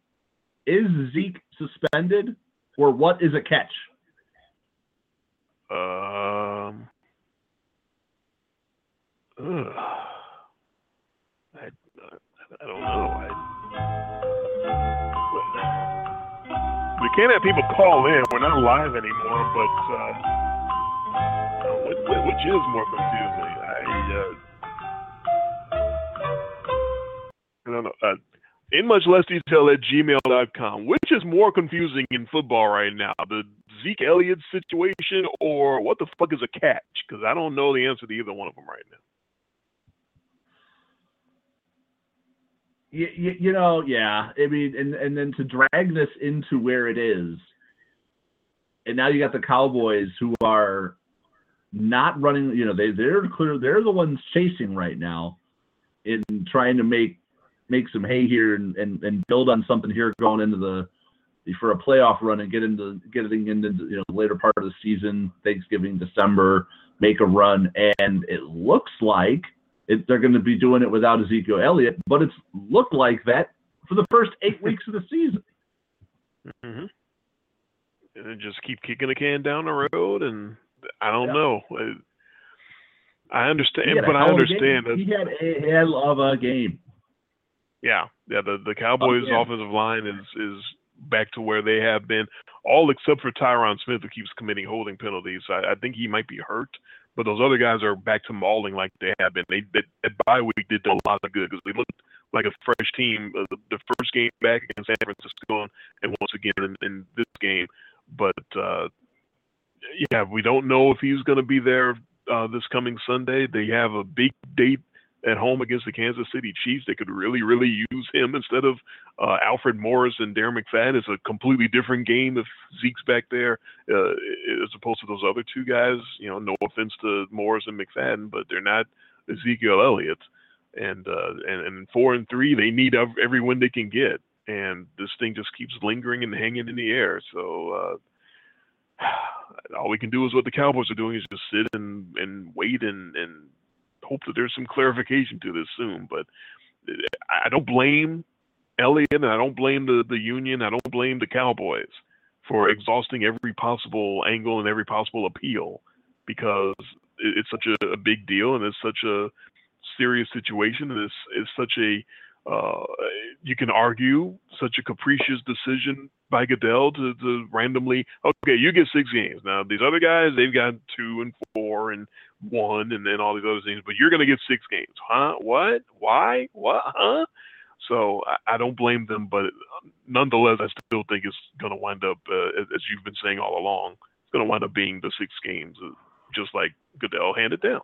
Is Zeke suspended, or what is a catch? Um. I, I don't know. I, we can't have people call in. We're not live anymore, but uh, which, which is more confusing? I, uh, I don't know. Uh, in much less detail at gmail.com. Which is more confusing in football right now? The Zeke Elliott situation or what the fuck is a catch? Because I don't know the answer to either one of them right now. You, you, you know, yeah. I mean, and and then to drag this into where it is, and now you got the Cowboys who are not running. You know, they they're clear. They're the ones chasing right now, in trying to make make some hay here and, and, and build on something here going into the for a playoff run and get into getting into you know the later part of the season, Thanksgiving, December, make a run, and it looks like it, they're going to be doing it without Ezekiel Elliott, but it's looked like that for the first eight weeks of the season. Mm-hmm. And then just keep kicking the can down the road, and I don't yeah. know. I understand, but I understand that he had a hell of a game. Yeah, yeah. The the Cowboys' oh, yeah. offensive line is is back to where they have been, all except for Tyron Smith, who keeps committing holding penalties. I, I think he might be hurt, but those other guys are back to mauling like they have been. They, that bye week did a lot of good because they looked like a fresh team. Uh, the, the, first game back against San Francisco, and once again in, in this game. But uh, yeah, we don't know if he's going to be there uh, this coming Sunday. They have a big date at home against the Kansas City Chiefs. They could really, really use him instead of uh, Alfred Morris and Darren McFadden. It's a completely different game if Zeke's back there uh, as opposed to those other two guys. You know, no offense to Morris and McFadden, but they're not Ezekiel Elliott. And uh, and and four and three, they need every win they can get, and this thing just keeps lingering and hanging in the air. So. Uh, all we can do is what the Cowboys are doing is just sit and, and wait and, and hope that there's some clarification to this soon. But I don't blame Elliott, and I don't blame the, the union. I don't blame the Cowboys for exhausting every possible angle and every possible appeal because it's such a, a big deal and it's such a serious situation and it's, it's such a uh, you can argue such a capricious decision by Goodell to, to randomly okay you get six games now these other guys they've got two and four and one and then all these other things, but you're going to get six games. Huh? What? Why? What? Huh? So I, I don't blame them, but nonetheless, I still think it's going to wind up, uh, as, as you've been saying all along, it's going to wind up being the six games, uh, just like Goodell handed down.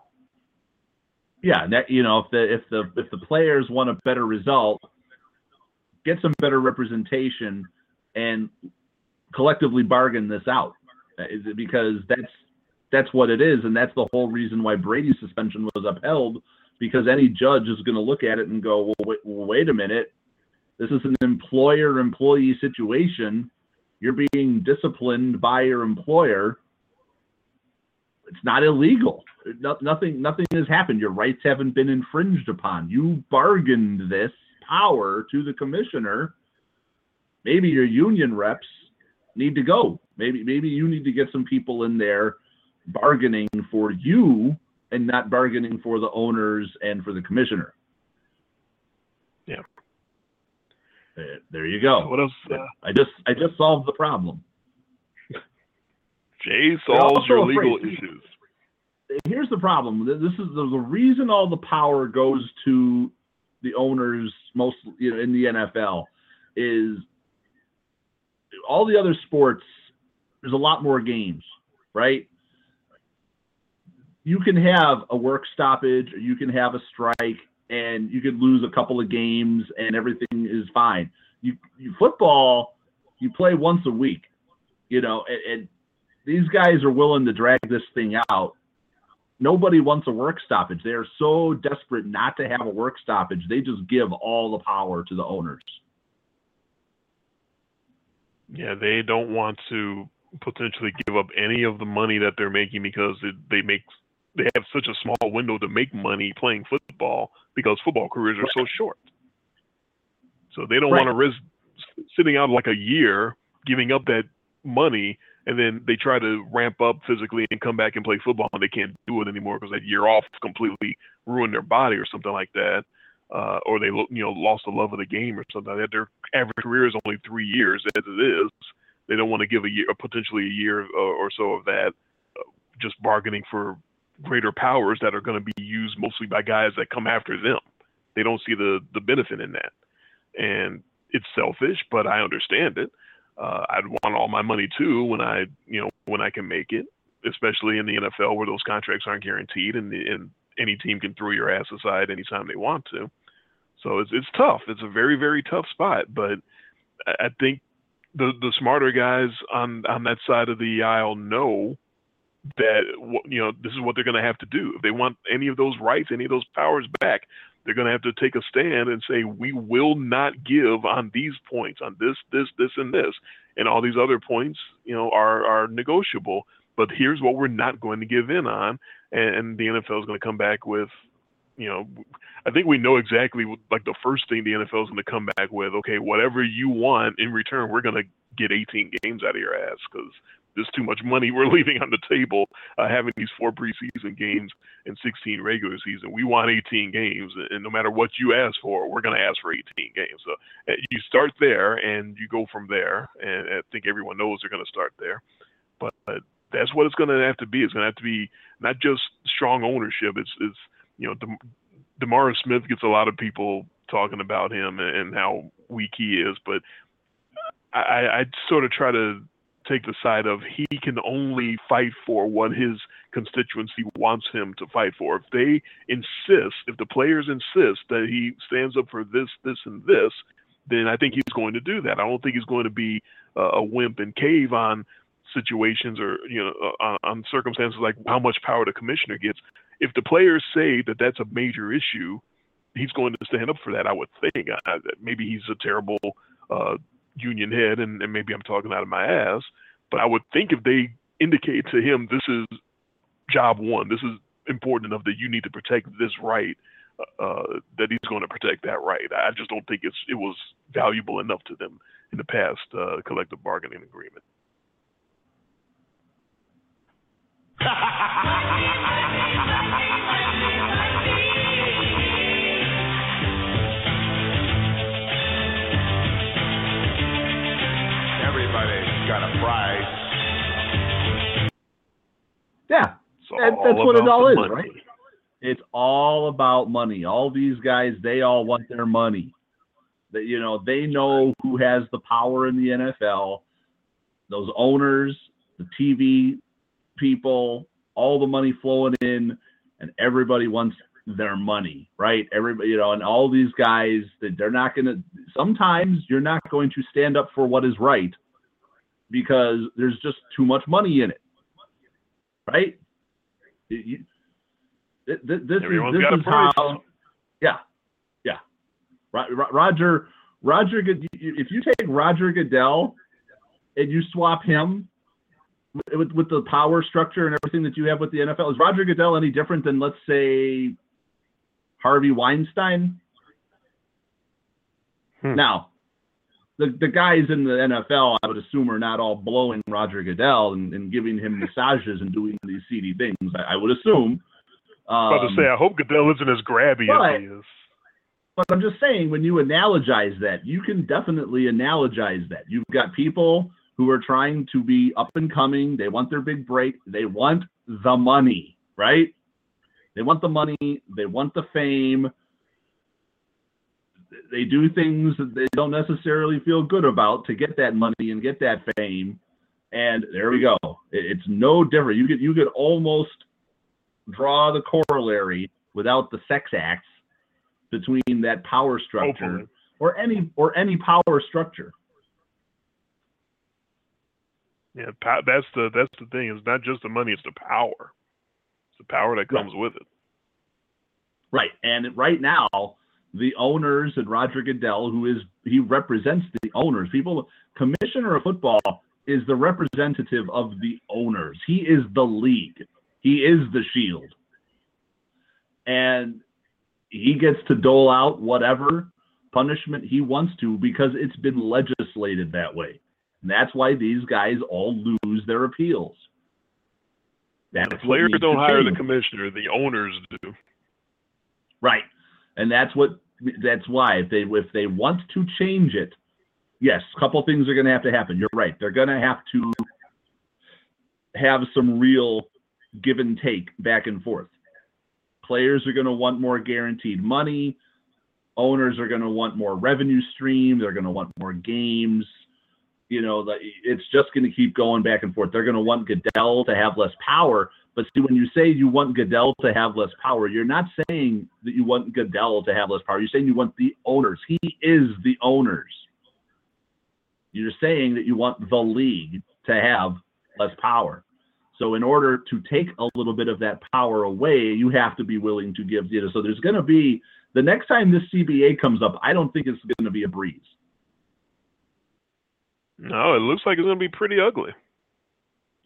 Yeah, you know, if the if the if the players want a better result, get some better representation, and collectively bargain this out, uh, because that's that's what it is, and that's the whole reason why Brady's suspension was upheld. Because any judge is going to look at it and go, well, wait, wait a minute, this is an employer-employee situation. You're being disciplined by your employer. It's not illegal. No, nothing, nothing has happened. Your rights haven't been infringed upon. You bargained this power to the commissioner. Maybe your union reps need to go. Maybe, maybe you need to get some people in there bargaining for you and not bargaining for the owners and for the commissioner. Yeah. There you go. What else? Uh, I just I just solved the problem. Jay solves your legal afraid. issues. Here's the problem. This is the, the reason all the power goes to the owners most you know in the NFL is all the other sports. There's a lot more games, right? You can have a work stoppage, or you can have a strike, and you could lose a couple of games, and everything is fine. You, you football, you play once a week, you know, and, and these guys are willing to drag this thing out. Nobody wants a work stoppage. They are so desperate not to have a work stoppage. They just give all the power to the owners. Yeah, they don't want to potentially give up any of the money that they're making because it, they make they have such a small window to make money playing football because football careers are so short. So they don't Right. want to risk sitting out like a year giving up that money and then they try to ramp up physically and come back and play football and they can't do it anymore because that year off completely ruined their body or something like that. Uh, or they you know lost the love of the game or something like that. Their average career is only three years as it is. They don't want to give a year, potentially a year or, or so of that, uh, just bargaining for greater powers that are going to be used mostly by guys that come after them. They don't see the the benefit in that, and it's selfish, but I understand it. Uh, I'd want all my money too when I you know when I can make it, especially in the NFL where those contracts aren't guaranteed and and any team can throw your ass aside anytime they want to. So it's it's tough. It's a very very tough spot, but I I think the the smarter guys on on that side of the aisle know that you know this is what they're going to have to do if they want any of those rights, any of those powers back. They're going to have to take a stand and say we will not give on these points, on this, this, this, and this, and all these other points, you know, are are negotiable. But here's what we're not going to give in on, and, the NFL is going to come back with, you know, I think we know exactly like the first thing the NFL is going to come back with. Okay, whatever you want in return, we're going to get 18 games out of your ass because there's too much money we're leaving on the table uh, having these four preseason games and 16 regular season. We want 18 games, and no matter what you ask for, we're going to ask for 18 games. So uh, you start there and you go from there, and I think everyone knows they're going to start there. But uh, that's what it's going to have to be. It's going to have to be not just strong ownership. It's it's you know, Dem- Demar Smith gets a lot of people talking about him and, and how weak he is, but I I sort of try to take the side of he can only fight for what his constituency wants him to fight for. If they insist, if the players insist that he stands up for this, this, and this, then I think he's going to do that. I don't think he's going to be uh, a wimp and cave on situations or you know uh, on, circumstances like how much power the commissioner gets. If the players say that that's a major issue, he's going to stand up for that. I would think. I, maybe he's a terrible uh, union head, and, and maybe I'm talking out of my ass. But I would think if they indicate to him this is job one, this is important enough that you need to protect this right, uh, that he's going to protect that right. I just don't think it's it was valuable enough to them in the past uh, collective bargaining agreement. price. Yeah, That- that's what it all is, money. right? it's all about money. All these guys, they all want their money. That you know, they know who has the power in the NFL. Those owners, the TV people, all the money flowing in, and everybody wants their money, right? Everybody, you know, and all these guys that they're not going to. Sometimes you're not going to stand up for what is right because there's just too much money in it, right? You- you- th- th- this is, this got a is how, yeah, yeah. Ro- Ro- Roger, Roger, if you take Roger Goodell and you swap him with, with the power structure and everything that you have with the NFL, is Roger Goodell any different than, let's say, Harvey Weinstein? Hmm. Now, the, the guys in the NFL, I would assume, are not all blowing Roger Goodell and, and giving him massages and doing these seedy things. I, I would assume. I was about Um, to say, I hope Goodell isn't as grabby but- as he is. but I'm just saying, when you analogize that, you can definitely analogize that. You've got people who are trying to be up and coming. They want their big break. They want the money, right? They want the money. They want the fame. They do things that they don't necessarily feel good about to get that money and get that fame. And there we go. It's no different. You could you could almost draw the corollary without the sex acts between that power structure or any or any power structure. Yeah, that's the that's the thing. It's not just the money; it's the power. It's the power that comes with it. Right. And right now, the owners and Roger Goodell, who is he represents the owners. People, commissioner of football is the representative of the owners. He is the league. He is the shield. And he gets to dole out whatever punishment he wants to because it's been legislated that way. And that's why these guys all lose their appeals. That's The players don't hire the commissioner; the owners do. Right. And that's what that's why if they if they want to change it, yes, a couple things are going to have to happen. You're right. They're going to have to have some real give and take back and forth. Players are going to want more guaranteed money. Owners are going to want more revenue stream. They're going to want more games. You know, it's just going to keep going back and forth. They're going to want Goodell to have less power. But see, when you say you want Goodell to have less power, you're not saying that you want Goodell to have less power. You're saying you want the owners. He is the owners. You're saying that you want the league to have less power. So in order to take a little bit of that power away, you have to be willing to give. Know, so there's going to be the next time this CBA comes up, I don't think it's going to be a breeze. No, it looks like it's going to be pretty ugly.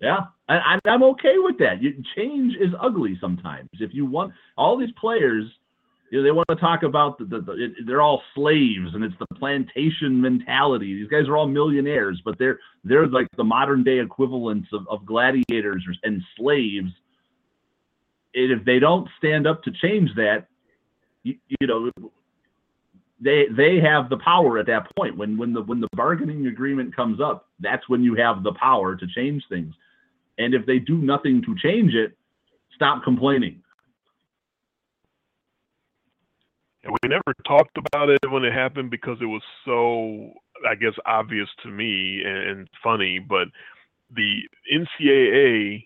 Yeah, and I'm okay with that. Change is ugly sometimes. If you want all these players, you know, they want to talk about the, the, the they're all slaves and it's the plantation mentality. These guys are all millionaires, but they're they're like the modern day equivalents of, of gladiators and slaves. And if they don't stand up to change that, you, you know, they they have the power at that point. When when the when the bargaining agreement comes up, that's when you have the power to change things. And if they do nothing to change it, stop complaining. And we never talked about it when it happened because it was so, I guess, obvious to me and, and funny. But the NCAA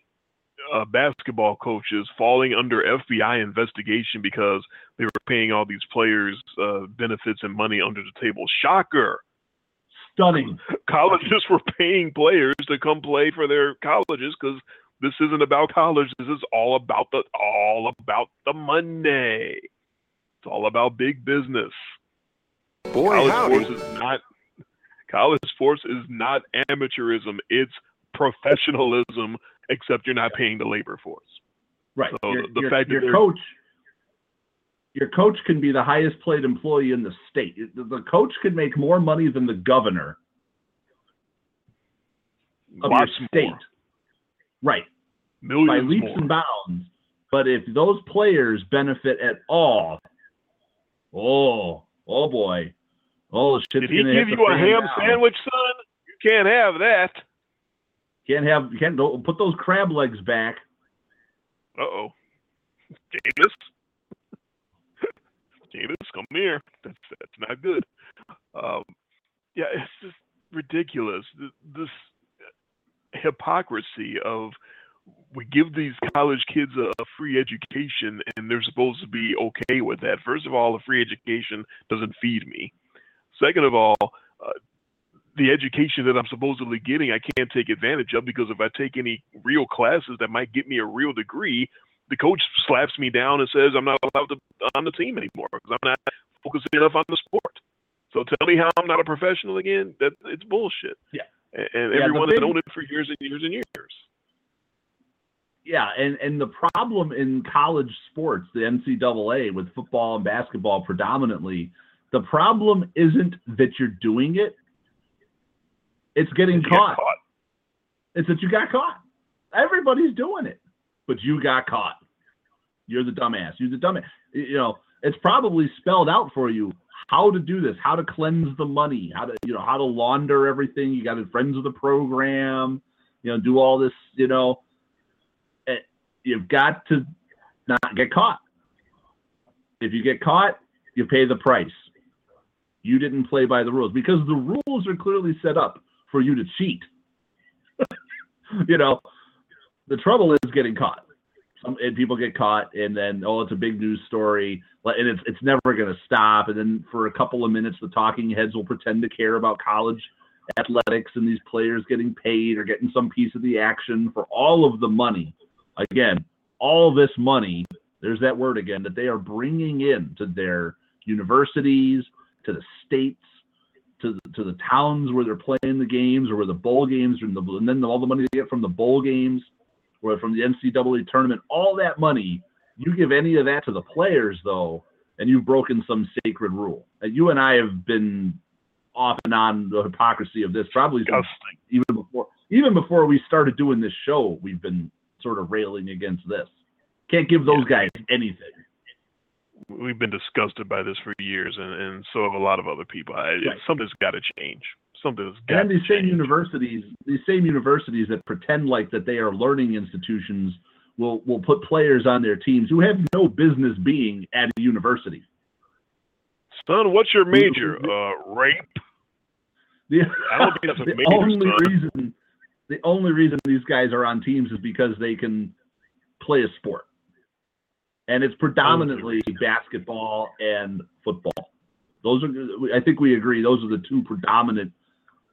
uh, basketball coaches falling under FBI investigation because they were paying all these players uh, benefits and money under the table. Shocker. Stunning. Colleges were paying players to come play for their colleges because this isn't about college. This is all about the all about the money. It's all about big business. Boy, college howdy. sports is not college sports is not amateurism. It's professionalism, except you're not paying the labor force. Right. So your, the your- fact that your they're- coach, your coach can be the highest paid employee in the state. The, coach can make more money than the governor of Lots your state. more. Right. Millions by leaps more. and bounds. But if those players benefit at all, oh, oh boy, oh shit's Did he give you a ham sandwich, son? You can't have that. Can't have, can't don't put those crab legs back. Uh oh. James. James, come here. That's that's not good. Um, yeah, it's just ridiculous. This hypocrisy of we give these college kids a, a free education and they're supposed to be okay with that. First of all, a free education doesn't feed me. Second of all, uh, the education that I'm supposedly getting, I can't take advantage of because if I take any real classes that might get me a real degree, the coach slaps me down and says I'm not allowed to on the team anymore because I'm not focusing enough on the sport. So tell me how I'm not a professional again? That it's bullshit. Yeah. And, and Yeah, everyone has known it for years and years and years. Yeah, and and the problem in college sports, the NCAA with football and basketball predominantly, the problem isn't that you're doing it; it's getting caught. caught. It's that you got caught. Everybody's doing it, but you got caught. You're the dumbass. You're the dumbass. You know, it's probably spelled out for you how to do this, how to cleanse the money, how to you know how to launder everything. You got friends of the program. You know, do all this. You know, Eh, you've got to not get caught. If you get caught, you pay the price. you didn't play by the rules because the rules are clearly set up for you to cheat. you know, the trouble is getting caught. Some, and people get caught, and then oh, it's a big news story, and it's it's never going to stop. And then for a couple of minutes, the talking heads will pretend to care about college athletics and these players getting paid or getting some piece of the action for all of the money. Again, all this money. There's that word again that they are bringing in to their universities, to the states, to the, to the towns where they're playing the games or where the bowl games and, the, and then all the money they get from the bowl games from the NCAA tournament, all that money, you give any of that to the players though, and you've broken some sacred rule. And you and I have been off and on the hypocrisy of this probably even before even before we started doing this show. We've been sort of railing against this. Can't give those guys anything we've been disgusted by this for years, and, and so have a lot of other people. I, right. Something's got to change. Something's got. And these same universities, these same universities that pretend like that they are learning institutions, will will put players on their teams who have no business being at a university. Son, what's your major? Uh, rape. The, I don't think that's a the major. Only son. reason, the only reason these guys are on teams is because they can play a sport and it's predominantly basketball and football. Those are, I think we agree, those are the two predominant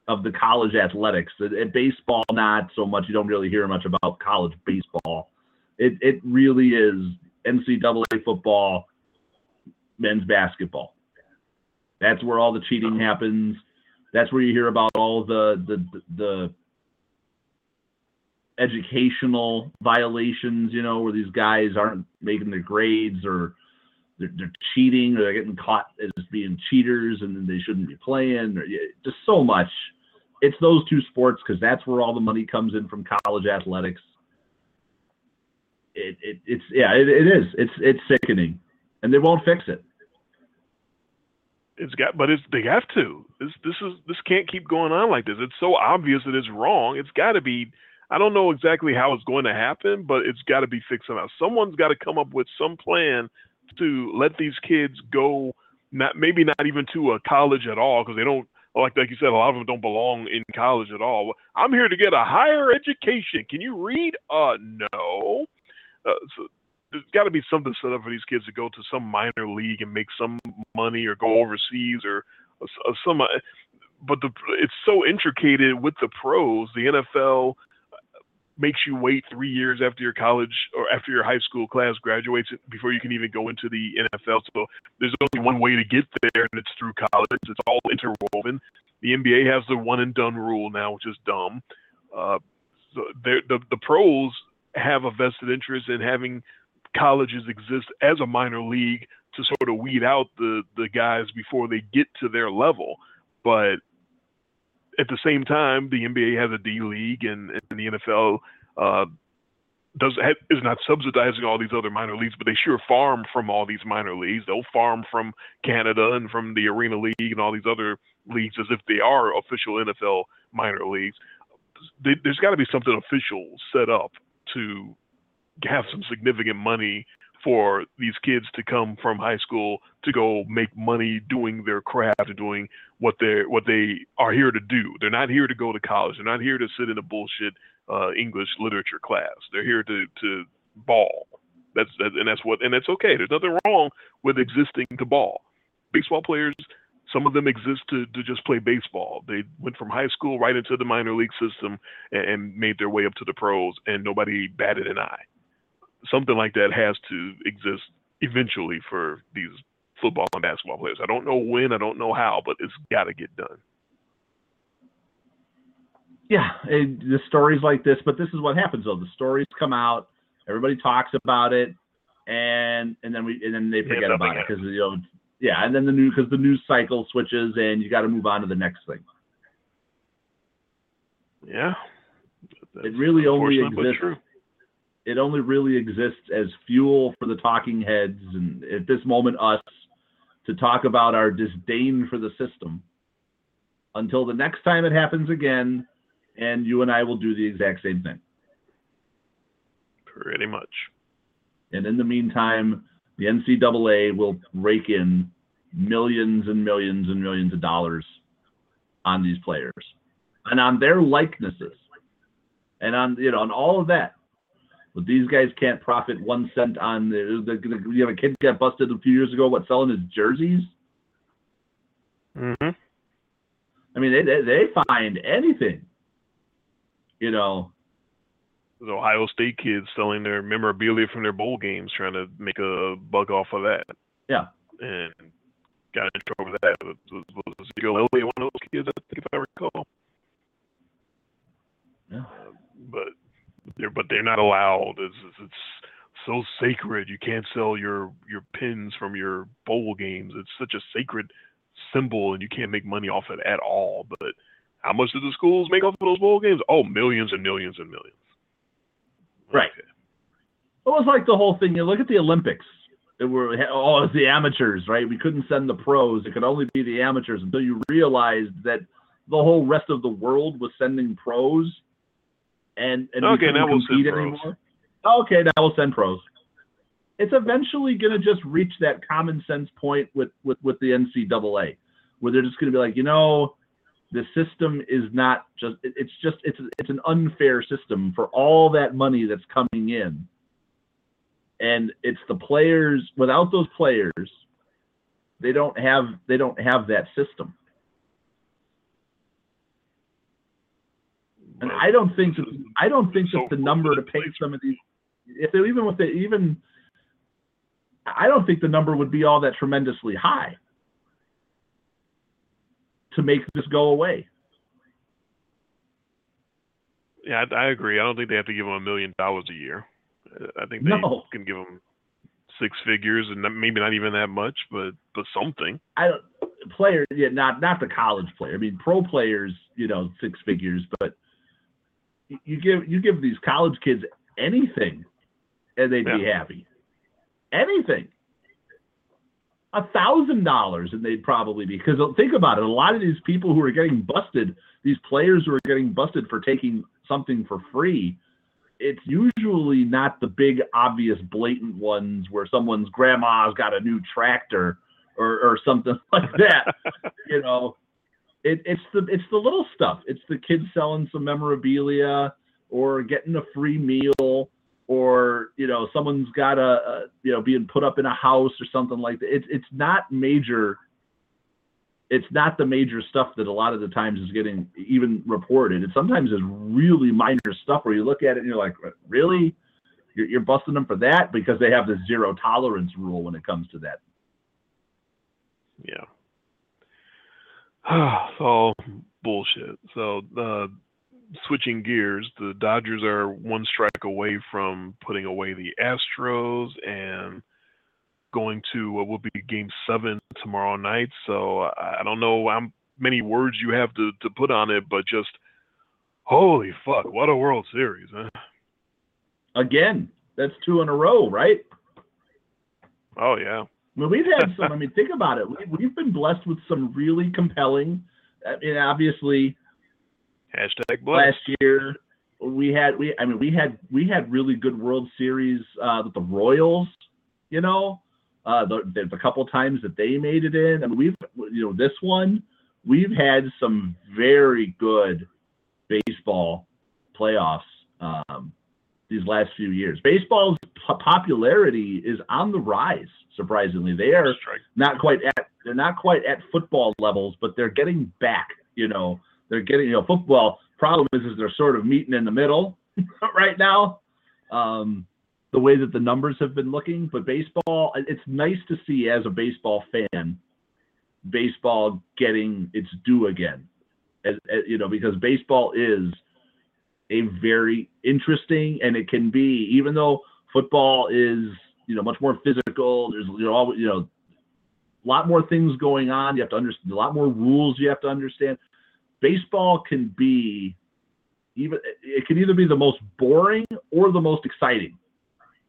of the college athletics. At baseball, not so much. You don't really hear much about college baseball. It it really is NCAA football, men's basketball. That's where all the cheating happens. That's where you hear about all the the the educational violations, you know, where these guys aren't making their grades or they're, they're cheating or they're getting caught as being cheaters and then they shouldn't be playing or just so much. It's those two sports because that's where all the money comes in from college athletics. It, it it's yeah it, it is it's it's sickening and they won't fix it it's got but it's they have to this this is this can't keep going on like this it's so obvious that it's wrong it's got to be I don't know exactly how it's going to happen, but it's got to be fixed somehow. Someone's got to come up with some plan to let these kids go. Not maybe not even to a college at all because they don't like like you said a lot of them don't belong in college at all. I'm here to get a higher education. Can you read? Uh, no. Uh, so there's got to be something set up for these kids to go to some minor league and make some money or go overseas or, or some. Uh, but the it's so intricated with the pros. The NFL makes you wait three years after your college or after your high school class graduates before you can even go into the NFL. So there's only one way to get there, and it's through college. It's all interwoven. The NBA has the one and done rule now, which is dumb. Uh, so the the pros have a vested interest in having colleges exist as a minor league to sort of weed out the the guys before they get to their level. But at the same time, the NBA has a D League, and, and the NFL uh, does is not subsidizing all these other minor leagues, but they sure farm from all these minor leagues. They'll farm from Canada and from the Arena League and all these other leagues as if they are official NFL minor leagues. There's got to be something official set up to have some significant money for these kids to come from high school to go make money doing their craft and doing what they're what they are here to do. They're not here to go to college. They're not here to sit in a bullshit uh, English literature class. They're here to to ball. That's that, and that's what and that's okay. There's nothing wrong with existing to ball. Baseball players, some of them exist to to just play baseball. They went from high school right into the minor league system and, and made their way up to the pros, and nobody batted an eye something like that has to exist eventually for these football and basketball players. I don't know when, I don't know how, but it's got to get done. Yeah, it, the stories like this, but this is what happens though. The stories come out, everybody talks about it, and and then we and then they forget yeah, about it because you know yeah, and then the new because the news cycle switches and you got to move on to the next thing. Yeah, it really only exists it only really exists as fuel for the talking heads and at this moment us to talk about our disdain for the system until the next time it happens again and you and I will do the exact same thing. Pretty much. And in the meantime, the NCAA will rake in millions and millions and millions of dollars on these players and on their likenesses and on you know on all of that. But these guys can't profit one cent on the, the, the you have a kid got busted a few years ago what selling his jerseys. Mm-hmm. I mean they they, they find anything. You know, The Ohio State kids selling their memorabilia from their bowl games, trying to make a buck off of that. Yeah. And got in trouble with that. Was, was, was Ezekiel Elliott one of those kids? I think if I recall. Yeah. but they're but they're not allowed. It's, it's it's so sacred. You can't sell your your pins from your bowl games. It's such a sacred symbol, and you can't make money off it at all. But how much do the schools make off of those bowl games? Oh, millions and millions and millions. Right. Okay. it was like the whole thing. You look at the Olympics. It were oh, it's the amateurs, right? We couldn't send the pros. It could only be the amateurs until you realized that the whole rest of the world was sending pros, and and Okay, now we'll send compete pros. anymore. Okay, now we'll send pros. It's eventually going to just reach that common sense point with with with the NCAA, where they're just going to be like, you know, the system is not just it- it's just it's it's an unfair system for all that money that's coming in and it's the players without those players they don't have they don't have that system and i don't think that i don't think that the number to pay some of these if they even with the even i don't think the number would be all that tremendously high to make this go away Yeah, I, I agree. I don't think they have to give them a million dollars a year. Uh, I think they No. can give them six figures, and maybe not even that much, but but something. I don't player, yeah, not not the college player. I mean, pro players, you know, six figures, but you- give you give these college kids anything, and they'd be happy. Anything. A thousand dollars, and they'd probably be because think about it. A lot of these people who are getting busted, these players who are getting busted for taking something for free, it's usually not the big obvious blatant ones where someone's grandma's got a new tractor or, or something like that. you know, it, it's the it's the little stuff. It's the kids selling some memorabilia or getting a free meal or you know someone's got a, a you know being put up in a house or something like that. It's it's not major. It's not the major stuff that a lot of the times is getting even reported. It sometimes is really minor stuff where you look at it and you're like, really, you're, you're busting them for that because they have this zero tolerance rule when it comes to that. Yeah. it's all bullshit. So, uh, switching gears, the Dodgers are one strike away from putting away the Astros and going to what will be Game Seven tomorrow night. So I don't know how many words you have to to put on it, but just holy fuck, what a World Series! Huh? Again, that's two in a row, right? Oh yeah. I mean, we've had some. I mean, think about it. We, we've been blessed with some really compelling. I mean, obviously, Hashtag blessed. last year we had we. I mean, we had we had really good World Series uh, with the Royals. You know, uh, the, the, couple times that they made it in. I mean, we've you know this one. We've had some very good baseball playoffs um, these last few years. Baseball's po- popularity is on the rise. Surprisingly, they are not quite at they're not quite at football levels, but they're getting back. You know, they're getting you know football. Problem is, is they're sort of meeting in the middle right now. Um, the way that the numbers have been looking, but baseball, it's nice to see as a baseball fan, baseball getting its due again. As, as you know, because baseball is a very interesting, and it can be even though football is you know much more physical. There's you know all, you know a lot more things going on. You have to understand a lot more rules. You have to understand. Baseball can be even it can either be the most boring or the most exciting,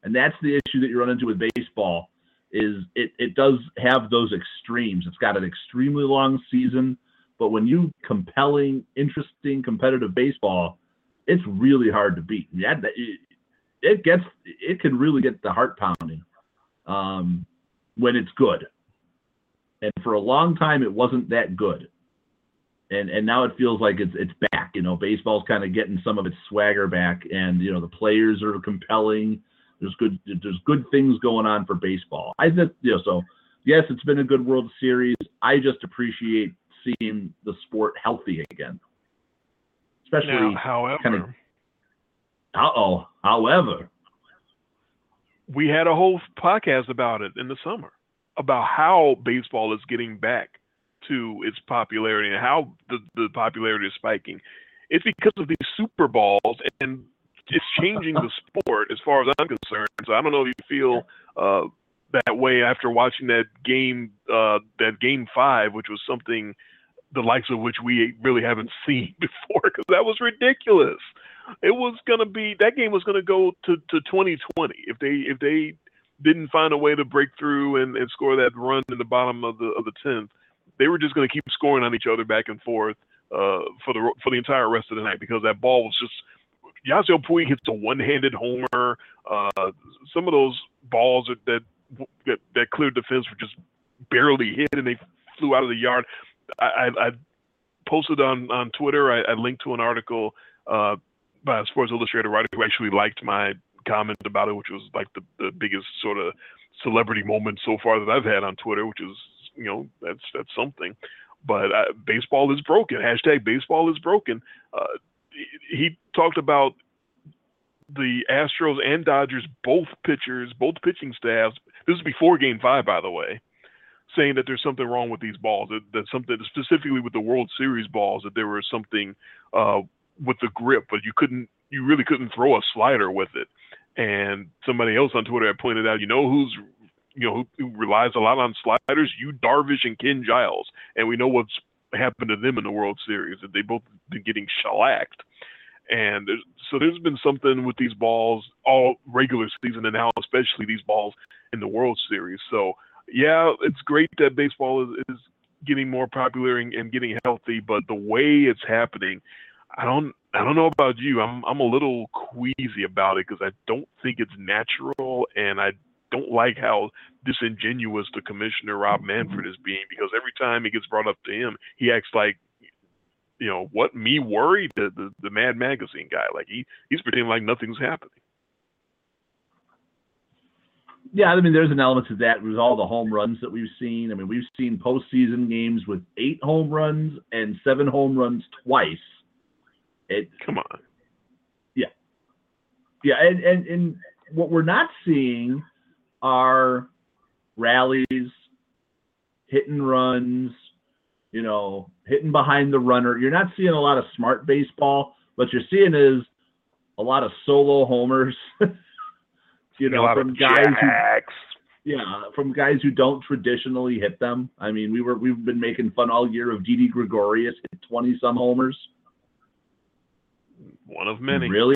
and that's the issue that you run into with baseball. Is it it does have those extremes. It's got an extremely long season, but when you compelling, interesting, competitive baseball, it's really hard to beat. Yeah, it, gets it can really get the heart pounding um, when it's good. and for a long time it wasn't that good. And and now it feels like it's it's back. You know, baseball's kind of getting some of its swagger back, and you know the players are compelling. There's good there's good things going on for baseball. I just you know so yes, it's been a good World Series. I just appreciate seeing the sport healthy again. Especially Now, however, kinda- uh oh. However, we had a whole podcast about it in the summer about how baseball is getting back to its popularity and how the, the popularity is spiking. It's because of these Super Bowls and it's changing the sport as far as I'm concerned. So I don't know if you feel uh, that way after watching that game, uh, that game five, which was something the likes of which we really haven't seen before, because that was ridiculous. It was gonna be that game was gonna go to, to 2020 if they if they didn't find a way to break through and, and score that run in the bottom of the of the tenth. They were just gonna keep scoring on each other back and forth uh, for the for the entire rest of the night because that ball was just Yasiel Puig hits a one-handed homer. Uh, some of those balls that, that that cleared the fence were just barely hit, and they flew out of the yard. I, I, I posted on on Twitter. I, I linked to an article uh, by a Sports Illustrated writer who actually liked my comment about it, which was like the, the biggest sort of celebrity moment so far that I've had on Twitter, which is you know that's that's something. But uh, baseball is broken. Hashtag baseball is broken. Uh, he, talked about the Astros and Dodgers, both pitchers, both pitching staffs. This is before Game Five, by the way, saying that there's something wrong with these balls. That, that something specifically with the World Series balls, that there was something uh, with the grip, but you couldn't, you really couldn't throw a slider with it. And somebody else on Twitter had pointed out, you know who's, you know, who, who relies a lot on sliders? Yu, Darvish, and Ken Giles, and we know what's happened to them in the World Series. That they both been getting shellacked. And there's, so there's been something with these balls all regular season, and now especially these balls in the World Series. So yeah, it's great that baseball is, is getting more popular and, and getting healthy, but the way it's happening, I don't I don't know about you. I'm I'm a little queasy about it because I don't think it's natural, and I don't like how disingenuous the commissioner Rob Manfred is being because every time it gets brought up to him, he acts like you know what me worried the, the the Mad Magazine guy like he he's pretending like nothing's happening. yeah, I mean, there's an element to that with all the home runs that we've seen. I mean, we've seen postseason games with eight home runs and seven home runs twice. It, Come on, yeah, Yeah. and, and and what we're not seeing are rallies, hit and runs, you know, hitting behind the runner. You're not seeing a lot of smart baseball. What you're seeing is a lot of solo homers. you know, from guys who yeah, from guys who don't traditionally hit them. I mean, we were we've been making fun all year of Didi Gregorius hit twenty some homers. One of many. Really?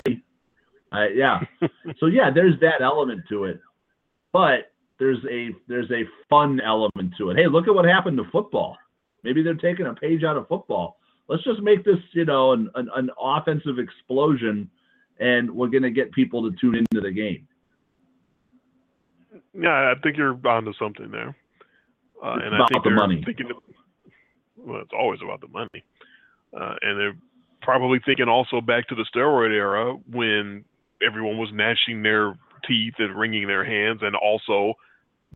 Uh, yeah. so yeah, there's that element to it, but there's a there's a fun element to it. Hey, look at what happened to football. Maybe they're taking a page out of football. Let's just make this, you know, an, an, an offensive explosion, and we're gonna get people to tune into the game. Yeah, I think you're onto something there. Uh, and I think the they're money. thinking, well, it's always about the money. Uh, and they're probably thinking also back to the steroid era when everyone was gnashing their teeth and wringing their hands, and also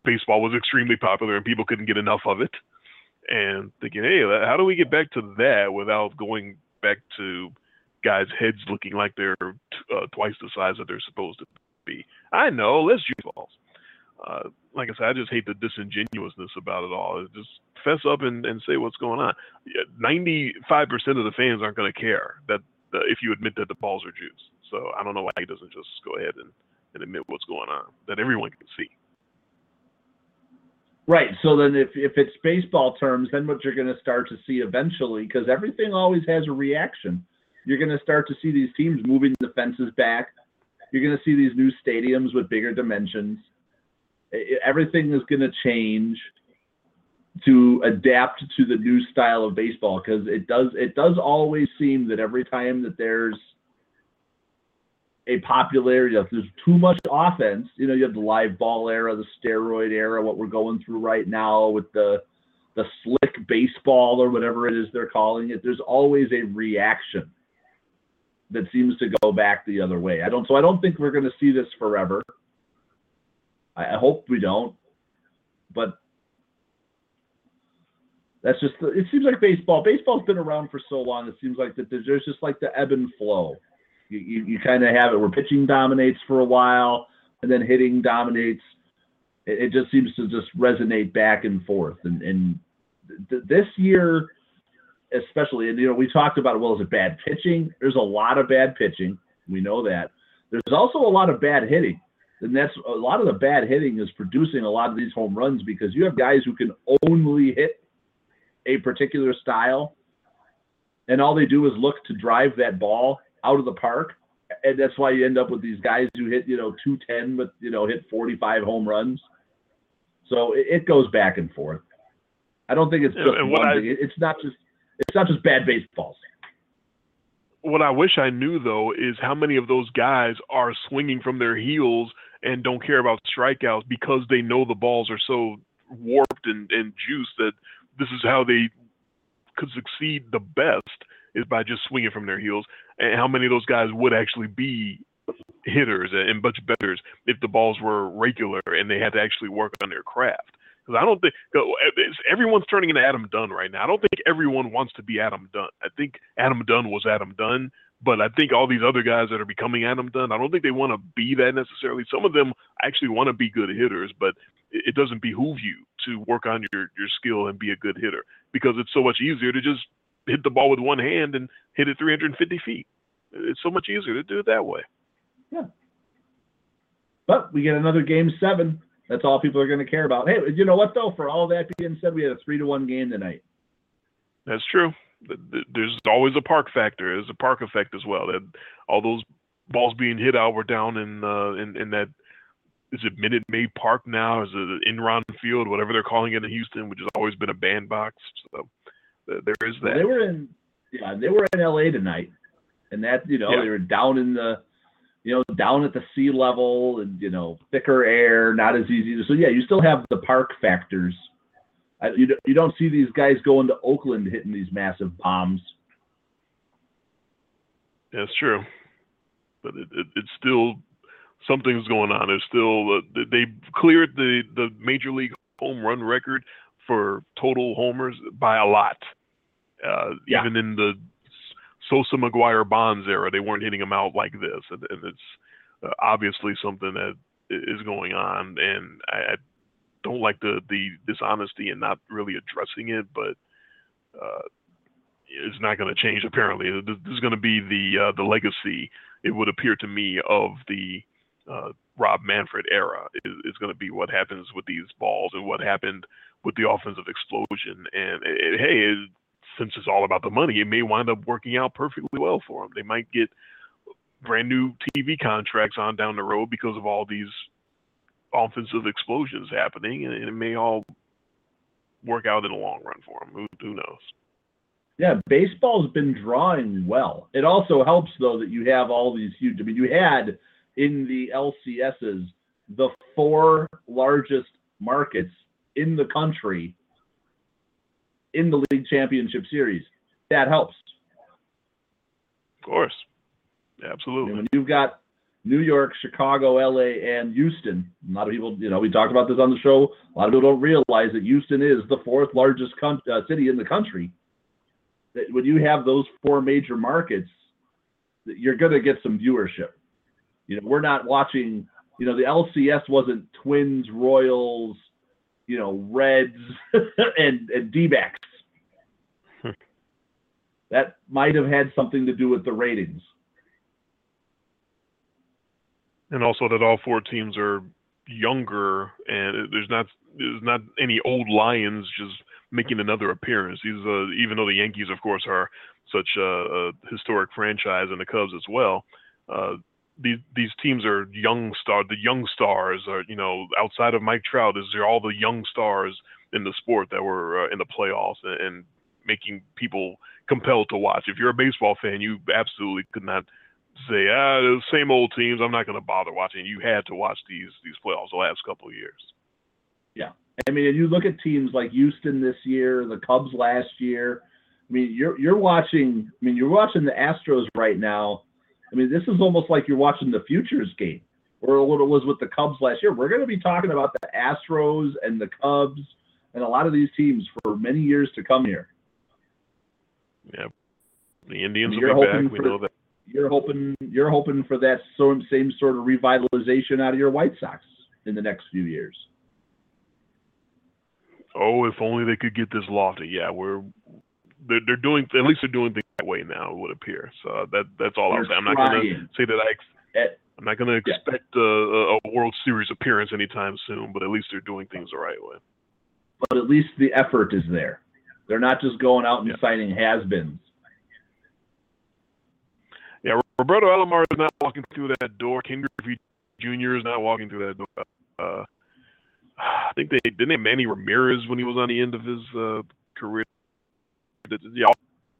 baseball was extremely popular and people couldn't get enough of it. And thinking, hey, how do we get back to that without going back to guys' heads looking like they're uh, twice the size that they're supposed to be? I know, let's use balls uh, like I said, I just hate the disingenuousness about it all. Just fess up and, and say what's going on. Ninety-five percent of the fans aren't going to care that if you admit that the balls are juice. So I don't know why he doesn't just go ahead and, and admit what's going on that everyone can see. Right. So then, if, if it's baseball terms, then what you're going to start to see eventually, because everything always has a reaction, you're going to start to see these teams moving the fences back. You're going to see these new stadiums with bigger dimensions. Everything is going to change to adapt to the new style of baseball because it does it does always seem that every time that there's a popularity if there's too much offense you know you have the live ball era the steroid era what we're going through right now with the the slick baseball or whatever it is they're calling it, there's always a reaction that seems to go back the other way. I don't so I don't think we're going to see this forever. I, I hope we don't. But that's just it seems like baseball. Baseball's been around for so long. It seems like that there's, there's just like the ebb and flow. You you, you kind of have it where pitching dominates for a while and then hitting dominates. It, it just seems to just resonate back and forth. And and th- this year, especially, and you know, we talked about well, is it bad pitching? There's a lot of bad pitching. We know that. There's also a lot of bad hitting. And that's a lot of the bad hitting is producing a lot of these home runs because you have guys who can only hit a particular style, and all they do is look to drive that ball out of the park, and that's why you end up with these guys who hit you know 210 but you know hit 45 home runs. So it, it goes back and forth. I don't think it's just one I- thing. It's not just it's not just bad baseballs. What I wish I knew though is how many of those guys are swinging from their heels and don't care about strikeouts because they know the balls are so warped and, and juiced that this is how they could succeed the best is by just swinging from their heels. And how many of those guys would actually be hitters and much betters if the balls were regular and they had to actually work on their craft. Because I don't think everyone's turning into Adam Dunn right now. I don't think everyone wants to be Adam Dunn. I think Adam Dunn was Adam Dunn, but I think all these other guys that are becoming Adam Dunn, I don't think they want to be that necessarily. Some of them actually want to be good hitters, but it doesn't behoove you to work on your your skill and be a good hitter because it's so much easier to just hit the ball with one hand and hit it 350 feet. It's so much easier to do it that way. Yeah. But we get another game seven. That's all people are going to care about. Hey, you know what though? For all that being said, we had a three to one game tonight. That's true. Th- th- There's always a park factor. There's a park effect as well. That all those balls being hit out were down in uh, in, in that is it Minute Maid Park now? Is it Enron Field, whatever they're calling it in Houston, which has always been a bandbox. So th- there is that. They were in, yeah, they were in LA tonight, and that you know Yeah. they were down in the, you know, down at the sea level, and you know thicker air, not as easy. So yeah, you still have the park factors. I, you don't- you don't see these guys going to Oakland hitting these massive bombs. That's true, but it, it, it's still something's going on. There's still uh, they- they cleared the the major league home run record for total homers by a lot. Uh, Yeah. Even in the Sosa McGwire Bonds era, they weren't hitting them out like this, and, and it's uh, obviously something that is going on. And I, I don't like the the dishonesty and not really addressing it, but. Uh, it's not going to change. Apparently, this is going to be the uh, the legacy. It would appear to me of the uh, Rob Manfred era is, is going to be what happens with these balls and what happened with the offensive explosion. And it, it- hey, it, since it's all about the money, it may wind up working out perfectly well for them. They might get brand new TV contracts on down the road because of all these offensive explosions happening, and it may all work out in the long run for them. Who, who knows? Yeah, baseball's been drawing well. It also helps though that you have all these huge. I mean, you had in the LCSs the four largest markets in the country in the league championship series. That helps. Of course. Absolutely. mean, when you've got New York, Chicago, LA, and Houston, a lot of people, you know, we talked about this on the show. A lot of people don't realize that Houston is the fourth largest con- uh, city in the country. That when you have those four major markets, you're going to get some viewership. You know, we're not watching. You know, the LCS wasn't Twins, Royals, you know, Reds, and and D-backs. that might have had something to do with the ratings. And also that all four teams are younger and there's not there's not any old lions just making another appearance. These uh, even though the Yankees of course are such a, a historic franchise and the Cubs as well. Uh, these these teams are young star. The young stars are you know outside of Mike Trout, is all the young stars in the sport that were uh, in the playoffs and, and making people compelled to watch. If you're a baseball fan, you absolutely could not say ah the same old teams. I'm not going to bother watching. You had to watch these these playoffs the last couple of years. Yeah, I mean, and you look at teams like Houston this year, the Cubs last year. I mean, you're you're watching. I mean, you're watching the Astros right now. I mean, this is almost like you're watching the futures game, or what it was with the Cubs last year. We're going to be talking about the Astros and the Cubs and a lot of these teams for many years to come here. Yeah, the Indians You're will be back. We know that. You're hoping you're hoping for that same sort of revitalization out of your White Sox in the next few years. Oh, if only they could get this lofty. Yeah, we're they're, they're doing at least they're doing things that way now. It would appear. So that that's all I'll They're say. I'm not going to say that I. Ex- I'm not going to expect a, a a World Series appearance anytime soon, but at least they're doing things the right way. but at least the effort is there. They're not just going out and Yeah. signing has-beens. Roberto Alomar is not walking through that door. Ken Griffey Jr. is not walking through that door. Uh, I think they didn't they have Manny Ramirez when he was on the end of his uh, career. That, yeah,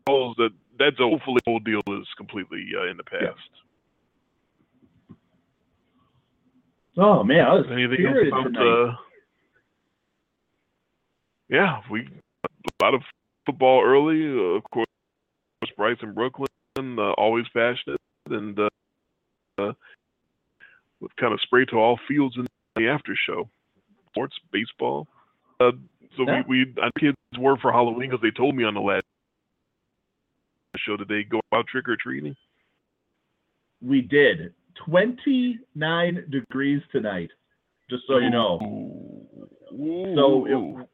that that's hopefully the whole deal is completely uh, in the past. Yeah. Oh man, I was Anything else about? Uh, yeah, we a lot of football early. Uh, of course, Bryce in Brooklyn, uh, always passionate, and uh, uh, with kind of spray to all fields in the after show. Sports, baseball. Uh, so Yeah. we, we kids were for Halloween because they told me on the last show that they go out trick or treating. we did 29 degrees tonight. Just so you know, So it-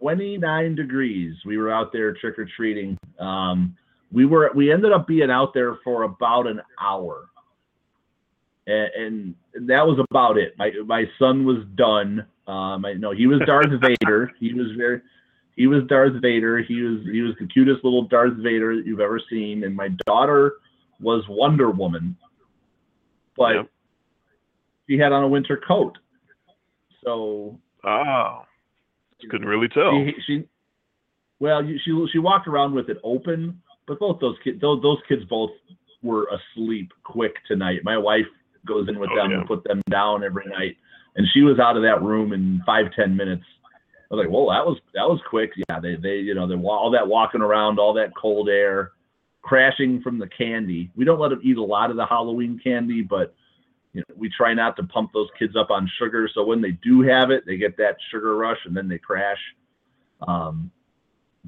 29 degrees. We were out there trick or treating. Um, we were we ended up being out there for about an hour, and, and that was about it. My my son was done. Um, I know he was Darth Vader. He was very he was Darth Vader. He was he was the cutest little Darth Vader that you've ever seen. And my daughter was Wonder Woman, but Yep. she had on a winter coat. So ah, couldn't really tell. she, she well she she walked around with it open but both those kids those, those kids both were asleep quick tonight my wife goes in with Oh, them yeah. and put them down every night and she was out of that room in five ten minutes i was like whoa that was that was quick yeah they they you know they all that walking around all that cold air crashing from the candy we don't let them eat a lot of the halloween candy but you know, we try not to pump those kids up on sugar. So when they do have it, they get that sugar rush and then they crash. Um,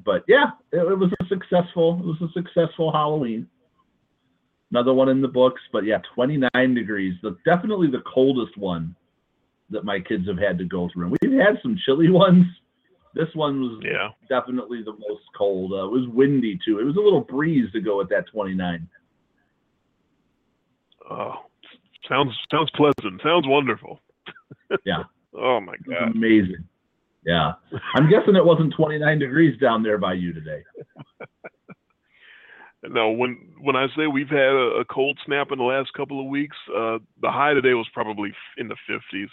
but yeah, it, it was a successful, it was a successful Halloween. Another one in the books, but yeah, 29 degrees. The, definitely the coldest one that my kids have had to go through. And We've had some chilly ones. This one was Yeah. definitely the most cold. Uh, it was windy too. It was a little breeze to go with that 29. Oh, sounds sounds pleasant. Sounds wonderful. Yeah. oh my god. amazing. Yeah. I'm guessing it wasn't 29 degrees down there by you today. No, when when I say we've had a, a cold snap in the last couple of weeks, uh, the high today was probably in the 50s,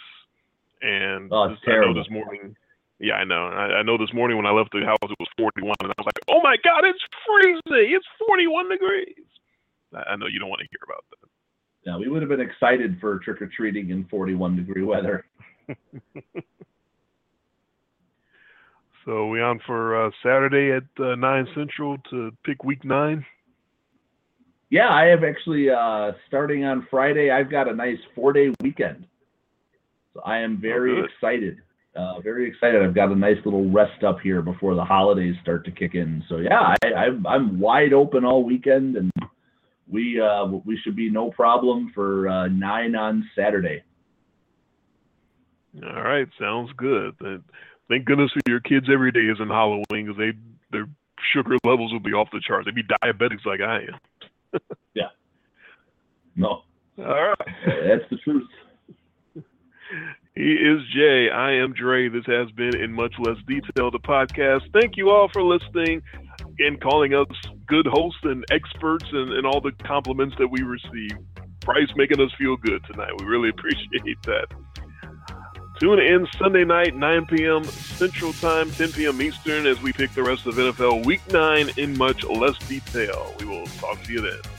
and Oh, this, I know this morning. Yeah, I know. I, I know this morning when I left the house it was 41, and I was like, "Oh my God, it's freezing! It's 41 degrees." I, I know you don't want to hear about that. Yeah, we would have been excited for trick or treating in 41 degree weather. So we on for uh, Saturday at uh, nine central to pick week nine. Yeah, I have actually uh starting on Friday. I've got a nice four day weekend, so I am very good. excited. Uh, very excited. I've got a nice little rest up here before the holidays start to kick in. So yeah, I, I'm I'm wide open all weekend, and we uh we should be no problem for uh, nine on Saturday. All right, sounds good. Thank goodness for your kids every day isn't Halloween because they their sugar levels will be off the charts. They'd be diabetics like I am. Yeah. No, All right. that's the truth. He is Jay. I am Dre. This has been in much less detail the podcast. Thank you all for listening and calling us good hosts and experts and, and all the compliments that we receive. Bryce making us feel good tonight. We really appreciate that. Tune in Sunday night, 9 p.m. Central Time, 10 p.m. Eastern, as we pick the rest of NFL Week 9 in much less detail. We will talk to you then.